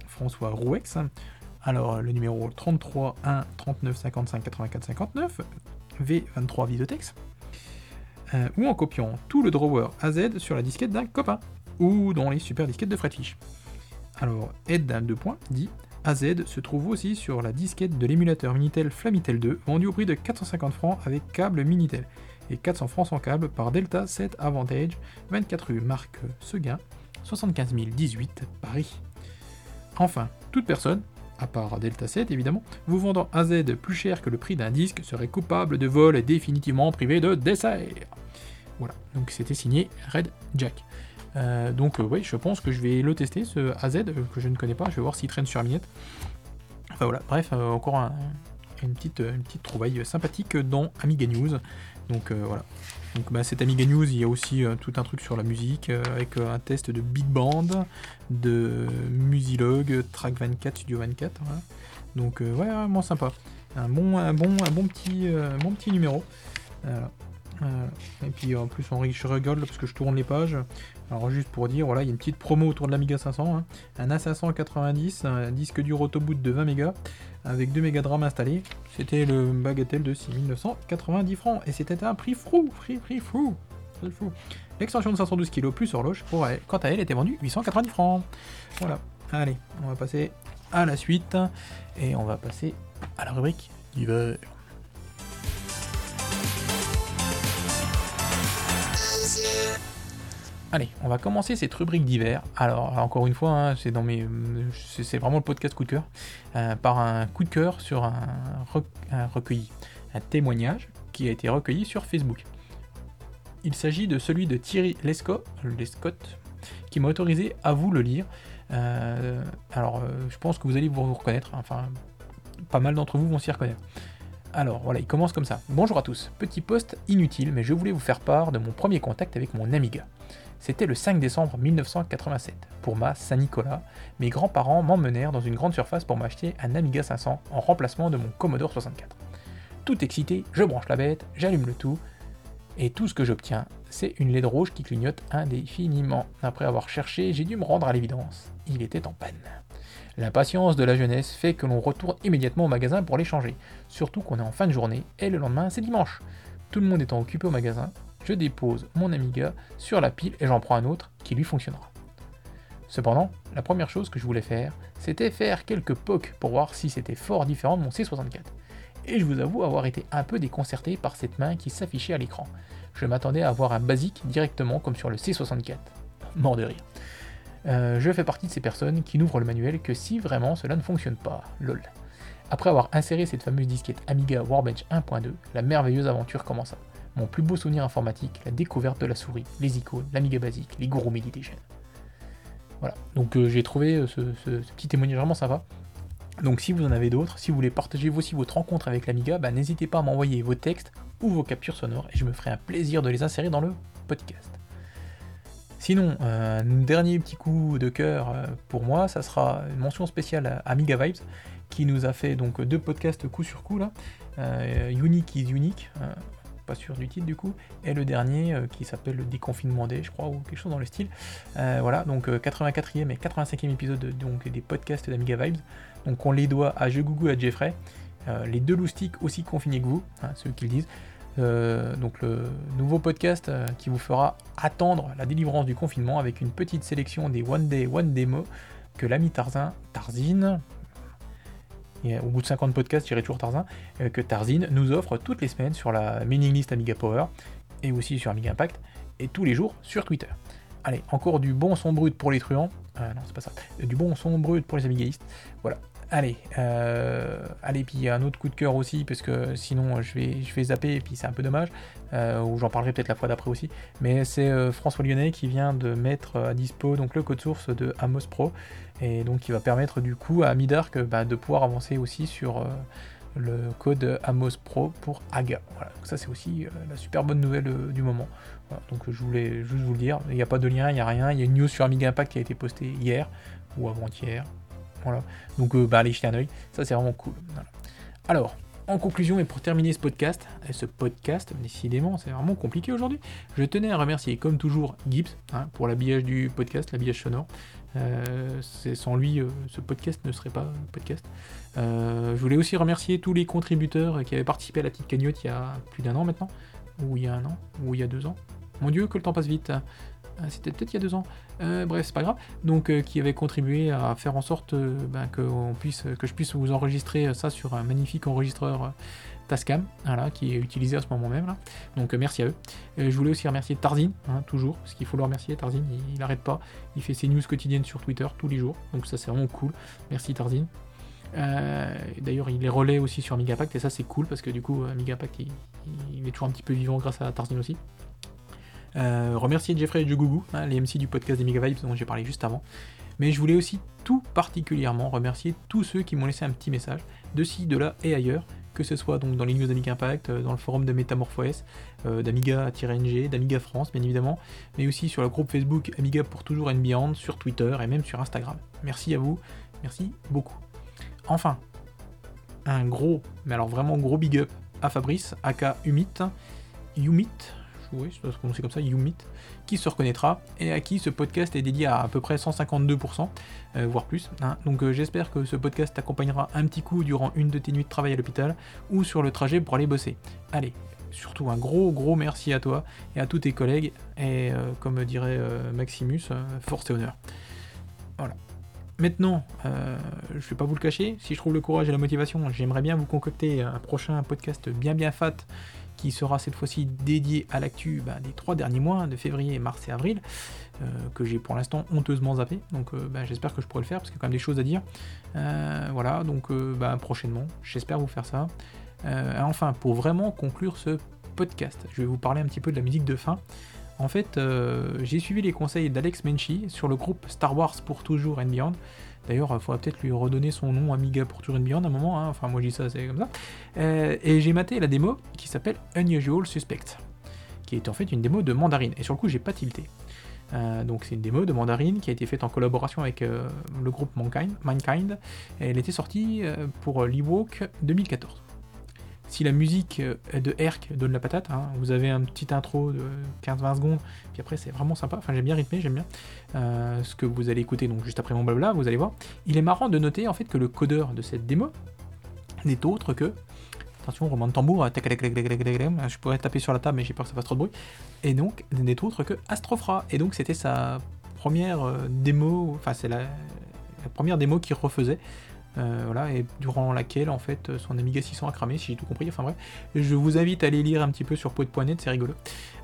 François Rouex, alors le numéro 33 1 39 55 84 59 V23 Videotex, euh, ou en copiant tout le drawer AZ sur la disquette d'un copain, ou dans les super disquettes de Fredfish. Alors, aide d'un deux points dit AZ se trouve aussi sur la disquette de l'émulateur Minitel Flamitel 2, vendu au prix de 450 francs avec câble Minitel, et 400 francs sans câble par Delta 7 Avantage, 24 rue Marc Seguin, 75 018 Paris. Enfin, toute personne, à part Delta 7 évidemment, vous vendant AZ plus cher que le prix d'un disque serait coupable de vol et définitivement privé de dessert. Voilà, donc c'était signé Red Jack. Euh, donc euh, oui, je pense que je vais le tester, ce AZ, euh, que je ne connais pas, je vais voir s'il traîne sur Aminette. Enfin voilà, bref, encore une, petite, trouvaille sympathique dans Amiga News. Donc voilà. Donc bah, Amiga News, il y a aussi tout un truc sur la musique, avec un test de Big Band, de Musilog, Track 24, Studio 24. Donc ouais, vraiment sympa. un bon, un bon, un bon petit, bon petit numéro. Et puis en plus, on, rigole parce que je tourne les pages. Alors juste pour dire, voilà, il y a une petite promo autour de l'Amiga 500. Hein. Un A590, un disque dur autoboot de 20 mégas avec 2 mégas de RAM installés. C'était le bagatelle de 6990 francs et c'était un prix fou, prix, prix fou. fou. L'extension de 512 kg plus horloge, pour elle, quant à elle, était vendue 890 francs. Voilà. Allez, on va passer à la suite et on va passer à la rubrique d'hiver. Allez, on va commencer cette rubrique d'hiver. Alors, encore une fois, hein, c'est dans mes, c'est vraiment le podcast coup de cœur, euh, par un coup de cœur sur un, recueilli, un témoignage qui a été recueilli sur Facebook. Il s'agit de celui de Thierry Lescott, Lescott qui m'a autorisé à vous le lire. Euh, alors, euh, je pense que vous allez vous reconnaître. Enfin, pas mal d'entre vous vont s'y reconnaître. Alors voilà, il commence comme ça. Bonjour à tous. Petit poste inutile, mais je voulais vous faire part de mon premier contact avec mon Amiga. C'était le 5 décembre 1987. Pour ma Saint-Nicolas, mes grands-parents m'emmenèrent dans une grande surface pour m'acheter un Amiga 500 en remplacement de mon Commodore 64. Tout excité, je branche la bête, j'allume le tout, et tout ce que j'obtiens, c'est une LED rouge qui clignote indéfiniment. Après avoir cherché, j'ai dû me rendre à l'évidence. Il était en panne. L'impatience de la jeunesse fait que l'on retourne immédiatement au magasin pour les changer, surtout qu'on est en fin de journée et le lendemain c'est dimanche. Tout le monde étant occupé au magasin, je dépose mon Amiga sur la pile et j'en prends un autre qui lui fonctionnera. Cependant, la première chose que je voulais faire, c'était faire quelques POC pour voir si c'était fort différent de mon C64. Et je vous avoue avoir été un peu déconcerté par cette main qui s'affichait à l'écran. Je m'attendais à avoir un basique directement comme sur le C64. Mort de rire. Euh, je fais partie de ces personnes qui n'ouvrent le manuel que si vraiment cela ne fonctionne pas. LOL. Après avoir inséré cette fameuse disquette Amiga Warbench 1.2, la merveilleuse aventure commença. Mon plus beau souvenir informatique, la découverte de la souris, les icônes, l'Amiga basique, les Guru Meditation. Voilà, donc euh, j'ai trouvé euh, ce, petit témoignage vraiment sympa. Donc si vous en avez d'autres, si vous voulez partager aussi votre rencontre avec l'Amiga, bah, n'hésitez pas à m'envoyer vos textes ou vos captures sonores et je me ferai un plaisir de les insérer dans le podcast. Sinon, un dernier petit coup de cœur euh, pour moi, ça sera une mention spéciale à Amiga Vibes, qui nous a fait donc deux podcasts coup sur coup là. unique is unique, pas sûr du titre du coup, et le dernier euh, qui s'appelle le déconfinement des, je crois, ou quelque chose dans le style. Euh, voilà, donc 84e euh, et 85e épisode donc, des podcasts d'Amiga Vibes. Donc on les doit à Je Gougou et à Jeffrey. les deux loustiques aussi confinés que vous, hein, ceux qui le disent. donc le nouveau podcast qui vous fera attendre la délivrance du confinement avec une petite sélection des One Day One Demo que l'ami Tarzin, Tarzine, au bout de 50 podcasts, j'irai toujours Tarzin, euh, que Tarzine nous offre toutes les semaines sur la mailing list Amiga Power et aussi sur Amiga Impact et tous les jours sur Twitter. Allez, encore du bon son brut pour les truands. Euh, non, c'est pas ça. Du bon son brut pour les amigaïstes. Voilà. Allez, euh, allez, puis un autre coup de cœur aussi, parce que sinon je vais, je vais zapper et puis c'est un peu dommage, euh, ou j'en parlerai peut-être la fois d'après aussi. Mais c'est François Lyonnais qui vient de mettre à dispo donc le code source de Amos Pro, et donc qui va permettre du coup à Midark bah, de pouvoir avancer aussi sur euh, le code Amos Pro pour AGA. Voilà, ça c'est aussi euh, la super bonne nouvelle euh, du moment. donc je voulais juste vous le dire, il n'y a pas de lien, il n'y a rien, il y a une news sur Amiga Impact qui a été postée hier ou avant-hier. Voilà. Donc bah, allez jeter un oeil, ça c'est vraiment cool. Alors, en conclusion, et pour terminer ce podcast, ce podcast, décidément, c'est vraiment compliqué aujourd'hui, je tenais à remercier, comme toujours, Gibbs hein, pour l'habillage du podcast, l'habillage sonore. Euh, sans lui, euh, ce podcast ne serait pas un podcast. Euh, je voulais aussi remercier tous les contributeurs qui avaient participé à la petite cagnotte il y a plus d'un an maintenant, ou il y a un an, ou il y a deux ans. Mon dieu, que le temps passe vite. C'était peut-être il y a deux ans. bref, c'est pas grave. Donc, qui avait contribué à faire en sorte ben, que, je puisse vous enregistrer ça sur un magnifique enregistreur Tascam, qui est utilisé à ce moment même. Là. Donc euh, merci à eux. je voulais aussi remercier Tarzine, hein, toujours, parce qu'il faut le remercier. Tarzine, il n'arrête pas. Il fait ses news quotidiennes sur Twitter tous les jours. Donc ça c'est vraiment cool. Merci Tarzine. Euh, d'ailleurs, il les relaie aussi sur Amigapact et ça c'est cool parce que du coup, Amigapact il, il, est toujours un petit peu vivant grâce à Tarzine aussi. Euh, remercier Jeffrey et Jogougou, hein, les MC du podcast des dont j'ai parlé juste avant. Mais je voulais aussi tout particulièrement remercier tous ceux qui m'ont laissé un petit message de ci, de là et ailleurs que ce soit donc dans les news d'Amiga Impact, euh, dans le forum de MetamorphOS, euh, d'Amiga-NG, d'Amiga France bien évidemment, mais aussi sur le groupe Facebook Amiga pour toujours and Beyond, sur Twitter et même sur Instagram. Merci à vous, merci beaucoup. Enfin, un gros, mais alors vraiment gros big up à Fabrice, aka Humit, Humit, oui, je dois prononcer comme ça, Humit, qui se reconnaîtra et à qui ce podcast est dédié à à peu près 152%, euh, voire plus. hein. Donc euh, j'espère que ce podcast t'accompagnera un petit coup durant une de tes nuits de travail à l'hôpital ou sur le trajet pour aller bosser. Allez, surtout un gros gros merci à toi et à tous tes collègues et euh, comme dirait Maximus, force et honneur. Voilà. Maintenant, je vais pas vous le cacher, si je trouve le courage et la motivation, j'aimerais bien vous concocter un prochain podcast bien bien fat qui sera cette fois-ci dédié à l'actu bah, des trois derniers mois, de février, mars et avril, euh, que j'ai pour l'instant honteusement zappé. Donc euh, bah, j'espère que je pourrai le faire parce qu'il y a quand même des choses à dire. Euh, voilà, donc bah, prochainement, j'espère vous faire ça. Enfin, pour vraiment conclure ce podcast, je vais vous parler un petit peu de la musique de fin. En fait, j'ai suivi les conseils d'Alex Menchi sur le groupe Star Wars pour toujours and Beyond. D'ailleurs, il faudra peut-être lui redonner son nom Amiga pour and Beyond à un moment. hein. Enfin, moi je dis ça, c'est comme ça. Euh, et j'ai maté la démo qui s'appelle Unusual Suspect, qui est en fait une démo de Mandarine. Et sur le coup, j'ai pas tilté. Euh, donc c'est une démo de Mandarine qui a été faite en collaboration avec euh, le groupe Mankind. Et elle était sortie pour l'Ewok 2014. Si la musique euh, de Herc donne la patate, hein, vous avez un petit intro de 15-20 secondes, puis après c'est vraiment sympa, enfin j'aime bien rythmé, j'aime bien euh, ce que vous allez écouter donc juste après mon blabla, vous allez voir. Il est marrant de noter en fait que le codeur de cette démo n'est autre que attention roulement de tambour, je pourrais taper sur la table mais j'ai peur que ça fasse trop de bruit, et donc n'est autre que Astrofra, et donc c'était sa première démo, enfin c'est la première démo qu'il refaisait, euh, voilà, et durant laquelle en fait son Amiga 600 a cramé, si j'ai tout compris, enfin bref, je vous invite à aller lire un petit peu sur poet.net, c'est rigolo.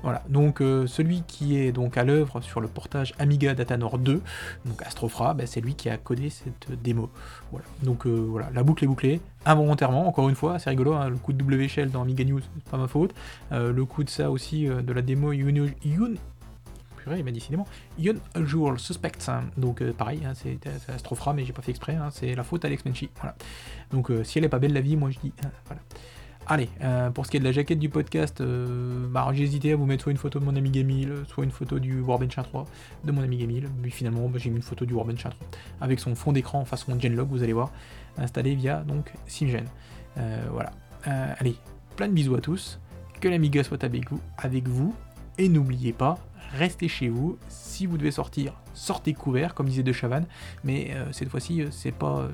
Voilà, donc euh, celui qui est donc à l'œuvre sur le portage Amiga Datanor 2, donc Astrofra, bah, c'est lui qui a codé cette démo. Voilà, donc euh, voilà, la boucle est bouclée, involontairement, encore une fois, c'est rigolo, hein, le coup de W Shell dans Amiga News, c'est pas ma faute, Euh, le coup de ça aussi euh, de la démo Uni- Uni- purée, il m'a décidément. Unusual Suspects, hein. donc euh, pareil, hein, c'est c'est Astrofra, mais j'ai pas fait exprès, hein, c'est la faute à Alex Menchi. Voilà. Donc euh, si elle est pas belle la vie, moi je dis. hein, voilà. Allez, euh, pour ce qui est de la jaquette du podcast, euh, bah, j'ai hésité à vous mettre soit une photo de mon Amiga 1000, soit une photo du Warbench 1.3 de mon Amiga 1000, mais finalement bah, j'ai mis une photo du Warbench 1.3 avec son fond d'écran façon Genlog, vous allez voir, installé via donc Simgen. Euh, voilà. Euh, allez, plein de bisous à tous, que l'Amiga soit avec vous, avec vous, et n'oubliez pas, restez chez vous. Si vous devez sortir, sortez couvert, comme disait De Chavannes. Mais euh, cette fois-ci, euh, c'est pas. euh,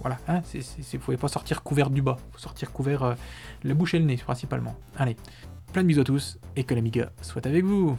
voilà, hein, c'est, c'est, vous pouvez pas sortir couvert du bas. faut sortir couvert la bouche et le nez, principalement. Allez, plein de bisous à tous, et que l'Amiga soit avec vous.